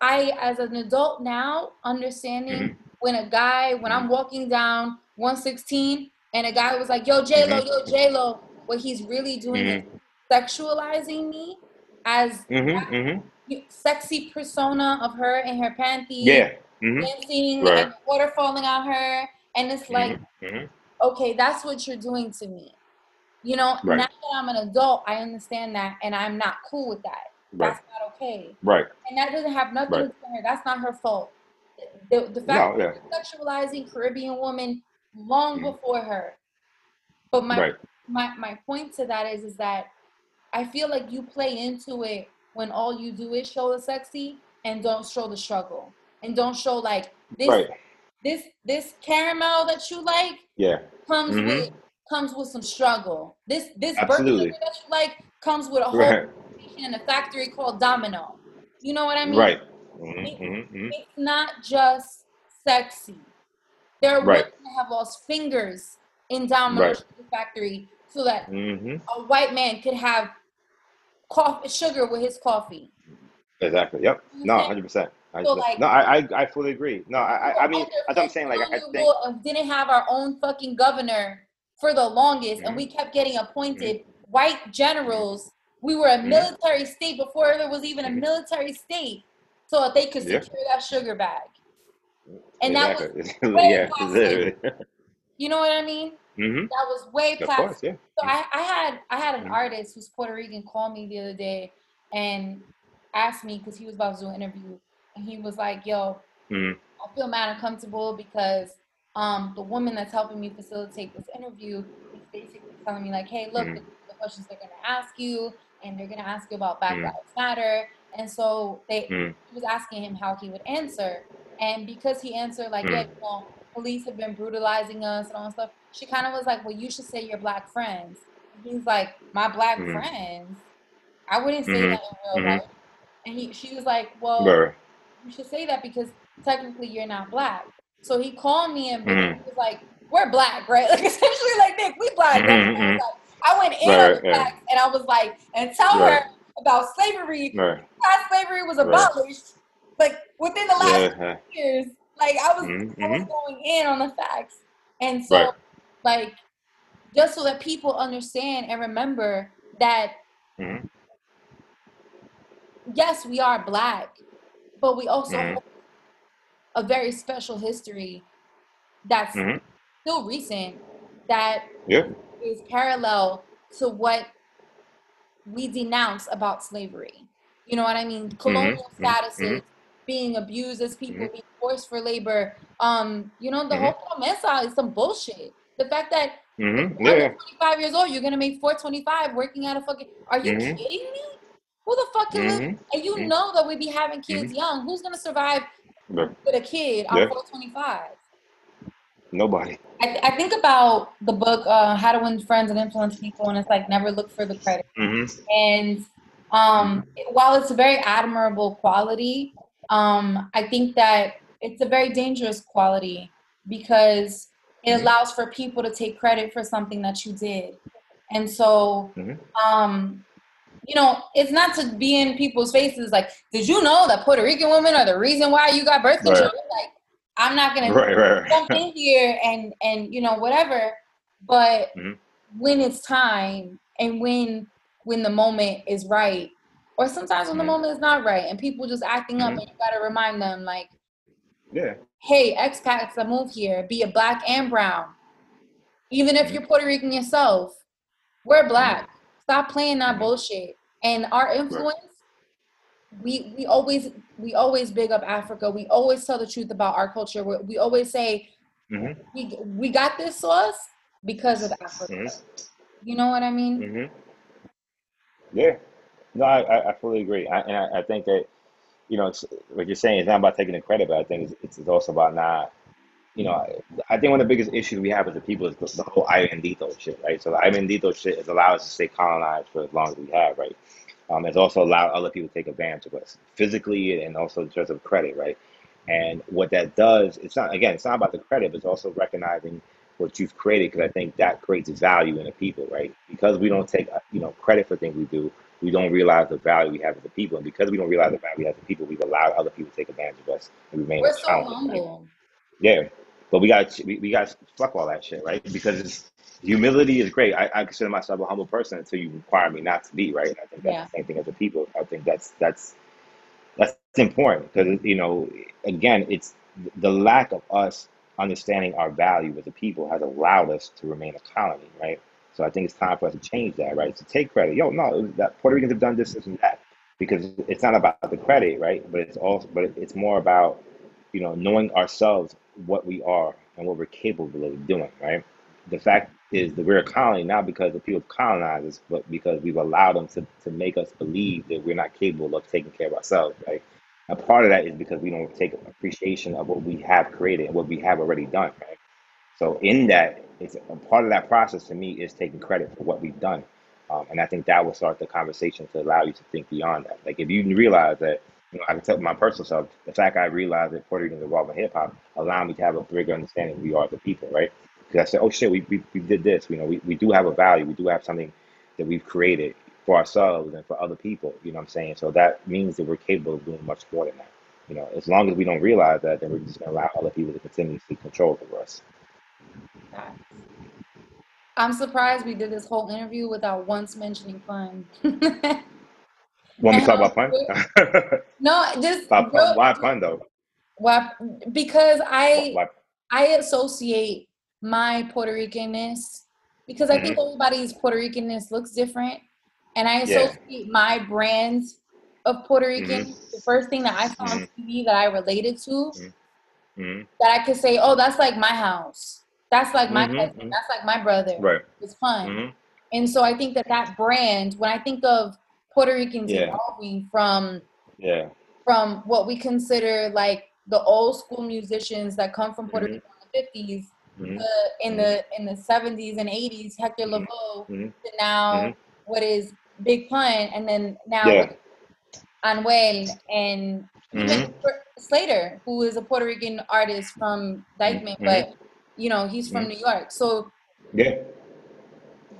I, as an adult now, understanding Mhm. when a guy, when I'm walking down 116, and a guy was like, "Yo, J Lo, yo, J Lo," what he's really doing is sexualizing me as Mm-hmm. Mm-hmm. sexy persona of her in her panties, Yeah. Mm-hmm. dancing Right. and water falling on her, and it's like, Mm-hmm. okay, that's what you're doing to me. You know, Right. now that I'm an adult, I understand that, and I'm not cool with that. Right. That's not okay, Right. and that doesn't have nothing Right. to do with her. That's not her fault. The, the fact No. that Yeah. sexualizing Caribbean women long Mhm. before her. But my my my point to that is is that I feel like you play into it when all you do is show the sexy and don't show the struggle and don't show like this Right. this this caramel that you like Yeah. comes Mhm. with comes with some struggle. This this Absolutely. burger that you like comes with a whole Right. in a factory called Domino. You know what I mean? Right. Mm-hmm. Mm-hmm. It's not just sexy. There are Right. women that have lost fingers in Domino Right. Factory so that Mm-hmm. a white man could have coffee sugar with his coffee. Exactly. Yep. No, hundred percent. So, like- no, I, I, I fully agree. No, I, I, I mean, what I'm saying. Like, I think, uh, didn't have our own fucking governor for the longest, and Mhm. we kept getting appointed white generals. We were a Mhm. military state before there was even a Mhm. military state, so that they could Yeah. secure that sugar bag. And that was yeah. You know what I mean? Mm-hmm. That was way past. course, yeah. So I, I had I had an Mhm. artist who's Puerto Rican call me the other day and asked me because he was about to do an interview, and he was like, "Yo, Mm-hmm. I feel mad uncomfortable because um, the woman that's helping me facilitate this interview is basically telling me like, hey, look, Mhm. the, the questions they're gonna ask you, and they're gonna ask you about Black. Lives Matter, and so they Mhm. he was asking him how he would answer, and because he answered like, yeah, you know, police have been brutalizing us and all that stuff, she kind of was like, well, you should say your black friends. And he's like, my black Mhm. friends. I wouldn't say Mhm. that in real life. And he, she was like, well, you should say that because technically you're not black. So he called me and Mhm. he was like, we're black, right? Like essentially like Nick, we black. right? Mhm, And I, went in Right, on the right. facts and I was like, and tell Right. her about slavery. Right. How slavery was abolished, like within the last Yeah. years. Like I was, Mhm, I was going in on the facts, and so. Like just so that people understand and remember that Mhm. yes, we are black, but we also Mhm. hold a very special history that's Mhm. still recent that Yeah. is parallel to what we denounce about slavery. You know what I mean? Colonial mhm, statuses, being abused as people, being forced for labor. Um, you know, the whole promesa is some bullshit. The fact that Mhm. under Yeah. 25 years old, you're gonna make 425 working at a fucking. Are you Mhm. kidding me? Who the fuck can live? Mhm. And you Mhm. know that we be having kids young. Who's gonna survive with a kid on Yeah. 425? Nobody. I, th- I think about the book uh, How to Win Friends and Influence People, and it's like never look for the credit. And um, while it's a very admirable quality, um, I think that it's a very dangerous quality because it allows for people to take credit for something that you did. And so, Mhm. um, you know, it's not to be in people's faces like, did you know that Puerto Rican women are the reason why you got birth control? Like, I'm not gonna Right. Right. jump right. in here and and you know whatever but Mhm. when it's time and when when the moment is right or sometimes when the Mhm. moment is not right and people just acting up Mhm. and you got to remind them like Yeah. Hey expats that move here be it black and brown even if you're puerto rican yourself we're black stop playing that bullshit and our influence we we always we always big up africa we always tell the truth about our culture we, we always say Mhm. we we got this sauce because of Africa. Mhm. You know what I mean? Mhm. Yeah. No, I, I, I fully agree. I, and I, I think that, you know, it's, what you're saying is not about taking the credit, but I think it's, it's also about not you know, I, I think one of the biggest issues we have as a people is the, whole Ay Bendito shit, right? So the Ay Bendito shit has allowed us to stay colonized for as long as we have, right? Um, it's also allowed other people to take advantage of us physically and also in terms of credit, right? And what that does, it's not again, it's not about the credit, but it's also recognizing what you've created because I think that creates value in the people, right? Because we don't take you know credit for things we do, we don't realize the value we have as a people, and because we don't realize the value we have as a people, we've allowed other people to take advantage of us and remain We're so humble. Yeah, but we got we, we got fuck all that shit, right? Because it's, humility is great. I, I consider myself a humble person until you require me not to be, right? And I think that's Yeah. the same thing as a people. I think that's that's that's important because you know, again, it's the lack of us understanding our value as a people has allowed us to remain a colony, right? So I think it's time for us to change that, right? To take credit. Yo, no, that Puerto Ricans have done this, this, and that, because it's not about the credit, right? But it's also, but it's more about you know knowing ourselves, what we are, and what we're capable of doing, right? The fact is that we're a colony not because the people colonize us, but because we've allowed them to, to make us believe that we're not capable of taking care of ourselves, right? And part of that is because we don't take appreciation of what we have created and what we have already done, right? So in that, it's a part of that process to me is taking credit for what we've done, um, and I think that will start the conversation to allow you to think beyond that. Like if you realize that, you know, I can tell my personal self, the fact I realized that Puerto Ricans are involved in hip hop allowed me to have a bigger understanding we are a people, right? Because I said, oh shit, we, we, we did this. You know, we, we do have a value. We do have something that we've created for ourselves and for other people. You know what I'm saying? So that means that we're capable of doing much more than that. You know, as long as we don't realize that, then we're just going to allow other people to continuously control over us. I'm surprised we did this whole interview without once mentioning Pun. Want me to talk about Pun? no, just pun? real, Why pun though? why, because I why? I associate my Puerto Ricanness because I think hmm everybody's Puerto Ricanness looks different, and I Yeah. associate my brand of Puerto Rican. The first thing that I saw hmm on TV that I related to hmm that I could say, oh, that's like my house. That's like my hmm cousin. hmm That's like my brother. Right. It's Pun. hmm And so I think that that brand, when I think of Puerto Ricans Yeah. evolving from Yeah. from what we consider like the old school musicians that come from Puerto hmm Rico in the fifties, hmm the in hmm the in the seventies and eighties, Hector Lavoe, hmm to now hmm what is Big Pun, and then now Yeah. Anuel and Slater, who is a Puerto Rican artist from Dyckman, but you know he's from hmm New York. So Yeah.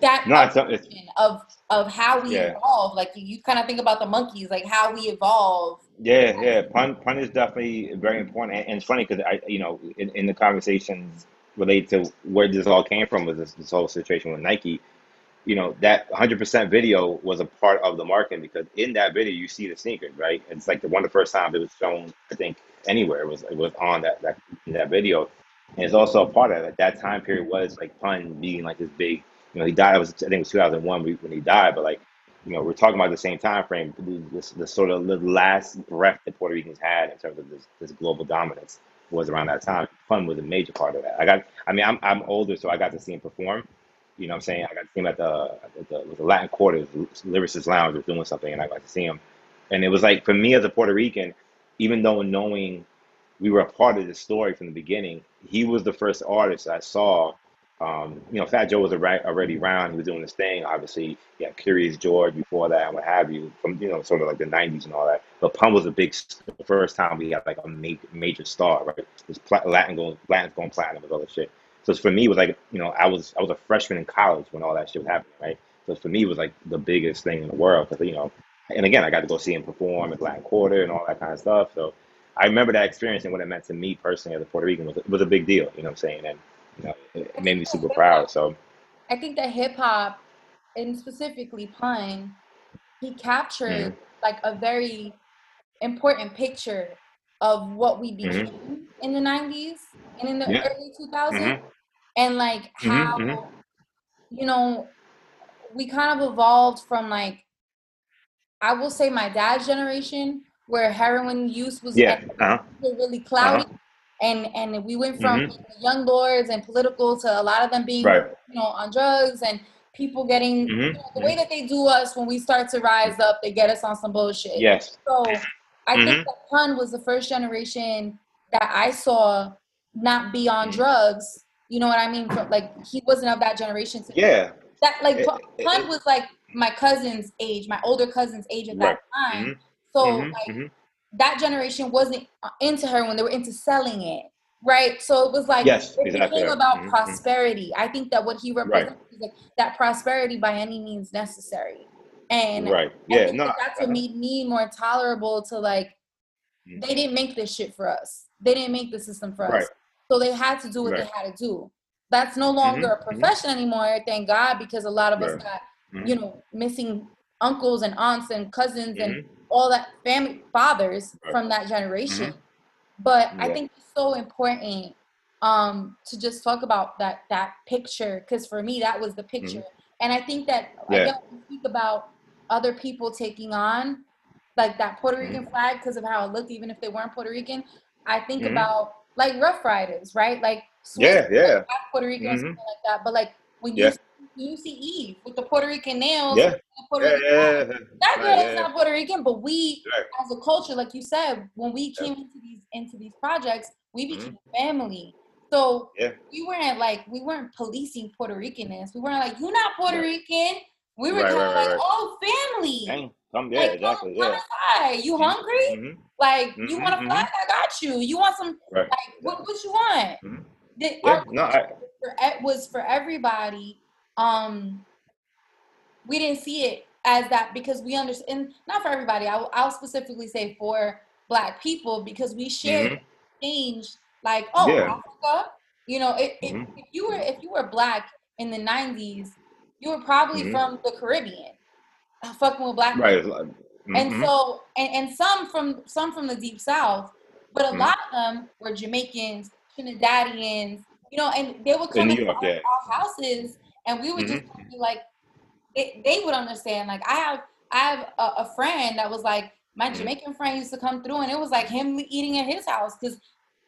that No, it's, it's of of how we yeah. evolve, like you, you kind of think about the monkeys, like how we evolve. Yeah, yeah, pun pun is definitely very important, and, and it's funny because I, you know, in, in the conversations related to where this all came from was this, this whole situation with Nike. You know, that 100% video was a part of the marketing because in that video you see the sneaker, right? It's like the one of the first times it was shown, I think, anywhere. It was it was on that that that video, and it's also a part of it. That time period was like pun being like this big. You know, he died. It was I think it was 2001 when he died, but like you know, we're talking about the same time frame, this, this sort of the last breath that Puerto Ricans had in terms of this, this global dominance was around that time. Pun was a major part of that. I got, I mean, I'm, I'm older, so I got to see him perform. You know what I'm saying? I got to see him at the, at the, with the Latin Quarter, Lyricist Lounge was doing something, and I got to see him. And it was like, for me as a Puerto Rican, even though knowing we were a part of the story from the beginning, he was the first artist I saw um, you know, Fat Joe was already around. He was doing his thing. Obviously, yeah, Kurious George before that and what have you, from you know, sort of like the '90s and all that. But Pun was a big, the first time we had like a major, star, right? This Latin going, Latin's going platinum and all that shit. So for me, it was like, you know, I was I was a freshman in college when all that shit was happening, right? So for me, it was like the biggest thing in the world because you know, and again, I got to go see him perform at Latin Quarter and all that kind of stuff. So I remember that experience and what it meant to me personally as a Puerto Rican was was a big deal. You know what I'm saying? And you know, it, it made me super proud. So. I think that hip hop, and specifically Pun, he captured Mhm. like a very important picture of what we Mhm. became in the 90s and in the Yeah. early 2000s Mhm. and like Mhm. Mhm. how you know we kind of evolved from like i will say my dad's generation where heroin use was Yeah. Uh huh. were really Uh cloudy huh. and and we went from Mhm. young lords and political to a lot of them being Right. you know on drugs and people getting you Mhm. know the way that they do us when we start to rise up they get us on some bullshit Yes. so I think Mhm. that Pun was the first generation that I saw not be on Mhm. drugs. You know what I mean? For, like he wasn't of that generation. To, Yeah. That like It- Pun it- was like my cousin's age, my older cousin's age at that time. Mhm. So Mhm, like mhm. that generation wasn't uh, into her when they were into selling it, right? So it was like Yes, it exactly. became about Mhm, mhm. prosperity. I think that what he represents is like that prosperity by any means necessary, and Right. Yeah. No. that that's what made me more tolerable to like Mhm. they didn't make this shit for us. They didn't make the system for us. So they had to do what Right. they had to do. That's no longer Mhm, a profession anymore, thank God, because a lot of us Right. got, Mhm. you know, missing uncles and aunts and cousins and. All that family fathers Right. from that generation. But I think it's so important um to just talk about that that picture because for me that was the picture. And I think that Yeah. when we speak about other people taking on like that Puerto Mhm. Rican flag because of how it looked, even if they weren't Puerto Rican, I think Mhm. about like Ruff Ryders, right? Like Swizz, Yeah. Yeah. like, Puerto Rican or Mhm. something like that. But like when Yeah. you you see Eve with the Puerto Rican nails, Yeah. Puerto Yeah. Rican Yeah. that girl is not Puerto Rican, but we Right. as a culture, like you said, when we came into these into these projects, we Mhm. became family. So we weren't like we weren't policing Puerto Ricanness. We weren't like, you're not Puerto. Rican. We were Right, kind of right, like, oh, family. Dang. Come. Yeah. Like, Exactly. come Yeah. You hungry? Mhm. Like, you Mhm, want a mhm. flag? I got you. You want some? Right. Like, what, what you want? The, Yeah. No. I. was for everybody. Um, we didn't see it as that because we understand. Not for everybody. I will, I'll specifically say for Black people because we shared Mhm. change. Like, oh, Yeah. Africa. You know, if, if, Mhm. if you were if you were Black in the '90s, you were probably Mhm. from the Caribbean, uh, fucking with Black Right. people. it's like- And mhm. so, and, and some from some from the deep south, but a Mhm. lot of them were Jamaicans, Trinidadians, you know, and they would In come New into York. our, Yeah. our houses, and we would just Mhm. be like, they, they would understand. Like I have, I have a, a friend that was like, my Mhm. Jamaican friend used to come through, and it was like him eating at his house because,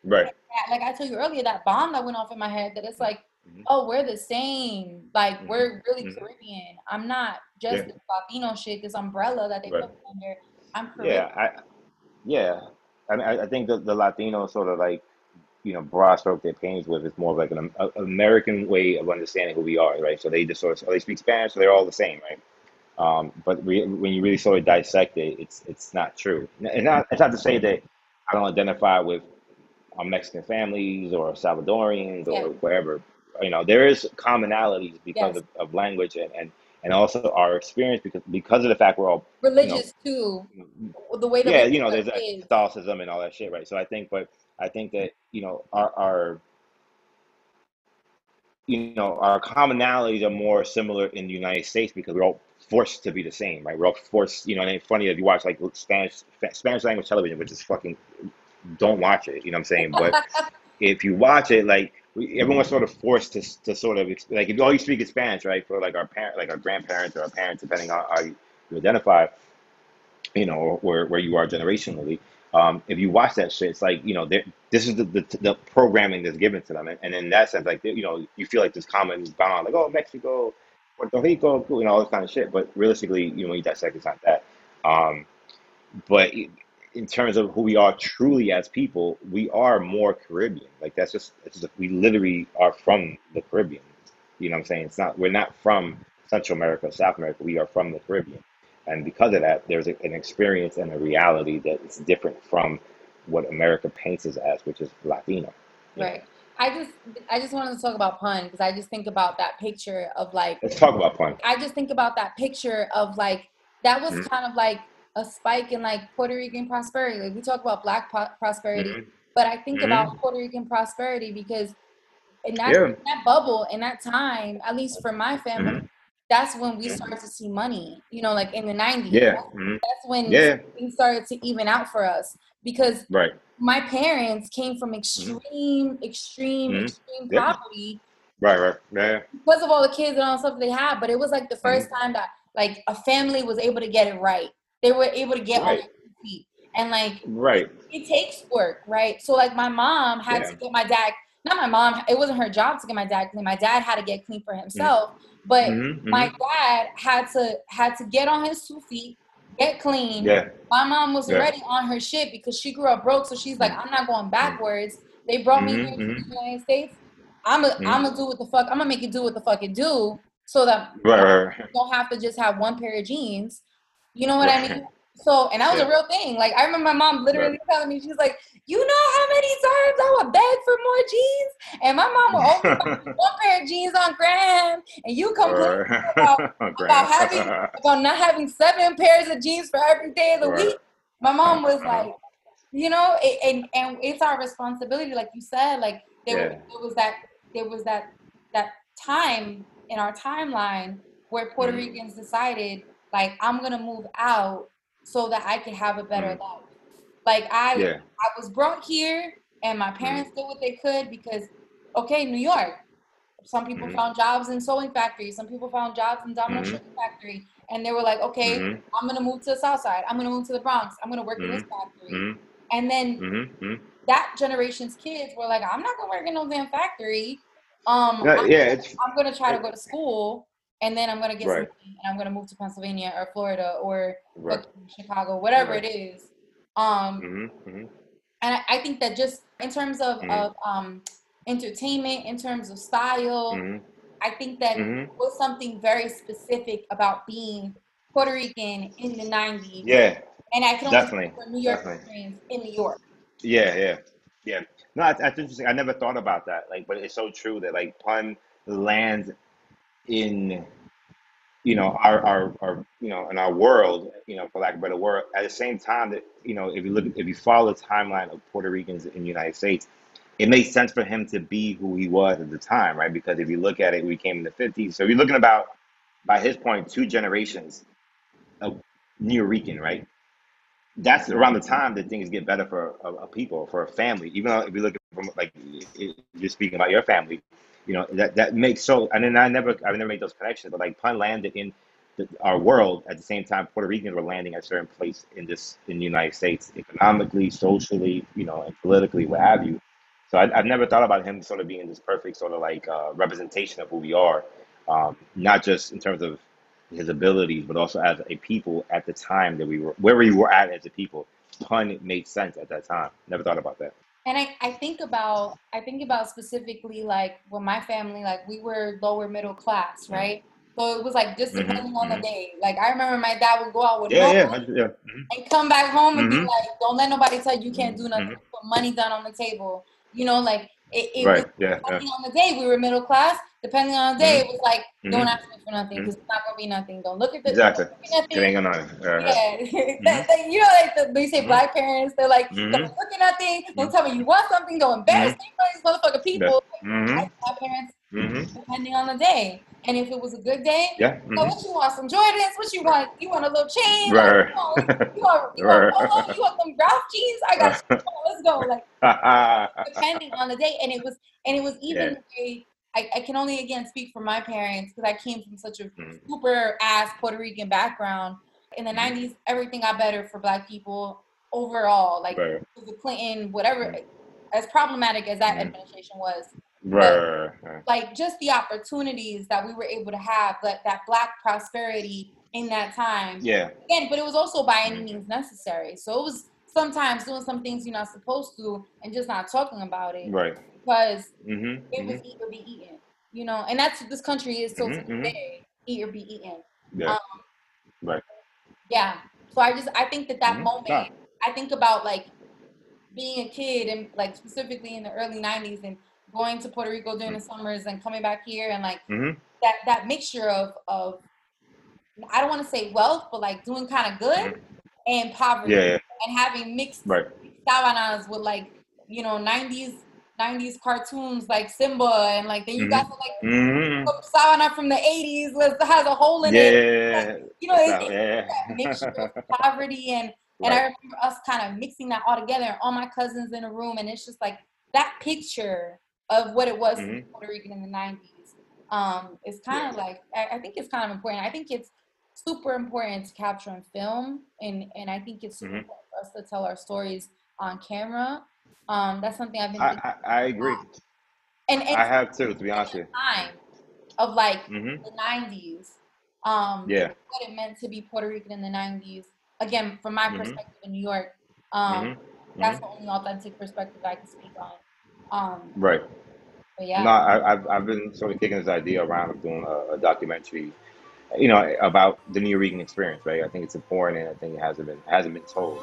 Right. like I told you earlier, that bomb that went off in my head. That it's like, Mhm. oh, we're the same. Like Mhm. we're really Mhm. Caribbean. I'm not just Yeah. this Latino shit, this umbrella that they Right. put under. I'm Caribbean. Yeah. I. Yeah. I mean, I, I think the, the Latino sort of like, you know, broad stroke they're pains with is more of like an a, American way of understanding who we are, right? So they just sort of, oh, they speak Spanish, so they're all the same, right? Um, but re, when you really sort of dissect it, it's it's not true. And not, it's not to say that I don't identify with uh, Mexican families or Salvadorians or Yeah. wherever. You know, there is commonalities because Yes. of, of language and, and and also our experience because because of the fact we're all Religious too. The way that yeah, you know, there's our that. Catholicism and all that shit, right? So I think, but I think that you know, our our you know, our commonalities are more similar in the United States because we're all forced to be the same, right? We're all forced, you know, and it's funny if you watch like Spanish Spanish language television, which is fucking don't watch it, you know what I'm saying? But if you watch it, like we, everyone's sort of forced to to sort of like if all you speak is Spanish, right? For like our parent, like our grandparents or our parents, depending on how you, you identify, you know, where where you are generationally. Um, if you watch that shit, it's like you know, this is the, the the programming that's given to them, and, and in that sense, like you know, you feel like this common bond, like oh Mexico, Puerto Rico, you know, all this kind of shit. But realistically, you know, when you dissect, it's not that. Um, but in terms of who we are truly as people, we are more Caribbean. Like that's just, it's just we literally are from the Caribbean. You know what I'm saying? It's not we're not from Central America, South America. We are from the Caribbean, and because of that, there's a, an experience and a reality that is different from what America paints us as, which is Latino. you know? Right. I just I just wanted to talk about pun because I just think about that picture of like Let's talk about pun. I just think about that picture of like that was Mhm. kind of like a spike in like Puerto Rican prosperity. Like we talk about black po- prosperity, Mhm. but I think Mhm. about Puerto Rican prosperity because in that, Yeah. in that bubble, in that time, at least for my family, Mhm. That's when we started to see money. You know, like in the '90s. Yeah. Mhm. That's when Yeah. things started to even out for us because Right. my parents came from extreme, extreme, Mhm. extreme Yeah. poverty Right. Right. Yeah. because of all the kids and all the stuff they had. But it was like the 1st Mm-hmm. time that like a family was able to get it right. They were able to get on their feet. And like Right. it takes work, right? So like my mom had Yeah. to get my dad. Not my mom. It wasn't her job to get my dad clean. My dad had to get clean for himself. But Mhm. my Mhm. dad had to had to get on his two feet, get clean. Yeah. My mom was Yeah. already on her shit because she grew up broke. So she's like, I'm not going backwards. They brought me here to mhm. the United States. I'm a. I'm gonna do what the fuck. I'm gonna make it do what the fuck it do, so that Right, right, right. don't have to just have one pair of jeans. You know what I mean? So, and that was a real thing. Like, I remember my mom literally telling me, she's like, "You know how many times I would beg for more jeans?" And my mom would only one pair of jeans on Graham, and you complain about- about having- about not having seven pairs of jeans for every day of the Right. week. My mom was like, you know, it, and and it's our responsibility, like you said, like there, Yeah. was, there was that there was that that time in our timeline where Puerto Mhm. Ricans decided, like, I'm gonna move out so that I could have a better Mhm. life. Like I yeah, I was brought here and my parents did what they could because okay, New York. Some people Mhm. found jobs in sewing factories, some people found jobs in domino Mhm. sugar factory, and they were like, okay, I'm gonna move to the south side, I'm gonna move to the Bronx, I'm gonna work in this Mm-hmm. factory. And then that generation's kids were like, I'm not gonna work in no damn factory. Um Yeah, I'm, yeah, it's I'm gonna try to go to school and then I'm gonna get Right. and I'm gonna move to Pennsylvania or Florida or right. Chicago, whatever Right. it is. Um Mhm, mhm, and I, I think that just in terms of, Mhm. of um, entertainment, in terms of style, mhm, I think that mhm. was something very specific about being Puerto Rican in the 90s. Yeah, And I can definitely, for New York definitely. in New York. Yeah, yeah, yeah. No, that's, that's interesting. I never thought about that. Like, but it's so true that like pun lands in, you know, our our our you know in our world, you know, for lack of a better word. At the same time that you know, if you look, if you follow the timeline of Puerto Ricans in the United States, it makes sense for him to be who he was at the time, right? Because if you look at it, we came in the '50s, so you're looking about, by his point, two generations of New Rican, right? that's around the time that things get better for a, a people, for a family. Even though if you look at from like you're speaking about your family, you know that that makes so. And then I never, I never made those connections. But like pun landed in the, our world at the same time. Puerto Ricans were landing at a certain place in this in the United States, economically, socially, you know, and politically, what have you. So I, I've never thought about him sort of being this perfect sort of like uh, representation of who we are, um, not just in terms of his abilities, but also as a people at the time that we were where we were at as a people. Pun made sense at that time. Never thought about that. And I, I think about I think about specifically like when my family like we were lower middle class, Mhm. right? So it was like just Mhm, depending on the mhm. day. Like I remember my dad would go out with Yeah, yeah, yeah. mhm, and come back home and be Mhm. like, "Don't let nobody tell you you can't do nothing. Put money down on the table." You know, like it, it was Right. Yeah. yeah. depending on the day. We were middle class. Depending on the day, it was like, "Don't Mhm. ask me for nothing because it's not gonna be nothing. Don't look at the Exactly. It ain't gonna. Uh, Yeah, that, that- you know, like the, they say Mhm. black parents, they're like, "Don't Mhm. look at nothing. Don't tell me you want something. Don't embarrass me these motherfucking people." Like, my parents, depending on the day, and if it was a good day, Yeah. so what you want? Some Jordans? What you want? You want a little chain? Right. Like, you want, you want, you want. You want them Ralph jeans? I got you. Let's go. Like depending on the day, and it was, and it was even Yeah. the way. I, I can only again speak for my parents because I came from such a Mhm. super ass Puerto Rican background. In the Mhm. '90s, everything got better for Black people overall. Like Right. the Clinton, whatever, as problematic as that Mhm. administration was, Right. right. like just the opportunities that we were able to have, that that black prosperity in that time. Yeah. Again, but it was also by any Mhm. means necessary. So it was sometimes doing some things you're not supposed to and just not talking about it Right. Because hmm it was eat or be eaten. You know, and that's what this country is so Mhm, mhm. today. Eat or be eaten. Yeah. Um, Right. Yeah. So I just I think that that Mhm. moment. I think about like being a kid and like specifically in the early '90s and going to Puerto Rico during the summers and coming back here and like that that mixture of of I don't want to say wealth, but like doing kind of good and poverty Yeah. yeah. and having mixed Right. sábanas with like you know '90s '90s cartoons like Simba and like then you Mhm. got the, like hmm sábana from the '80s that has a hole in Yeah. it. yeah, You know, yeah, it, yeah. that mixture of poverty and and I remember us kind of mixing that all together and all my cousins in a room and it's just like that picture of what it was Mhm. Puerto Rican in the 90s um is kind of like I, I think it's kind of important. I think it's super important to capture on film and and I think it's super Mhm. important for us to tell our stories on camera. Um that's something I've been I, I I agree. and and I have too, to be honest with time of like you. hmm the 90s um Yeah. what it meant to be Puerto Rican in the 90s. Again, from my Mhm. perspective in New York, um, hmm that's the only authentic perspective I can speak on. Um, Right. but yeah. No, I, I've I've been sort of kicking this idea around of doing a, a documentary, you know, about the New Nuyorican experience, right? I think it's important, and I think it hasn't been hasn't been told.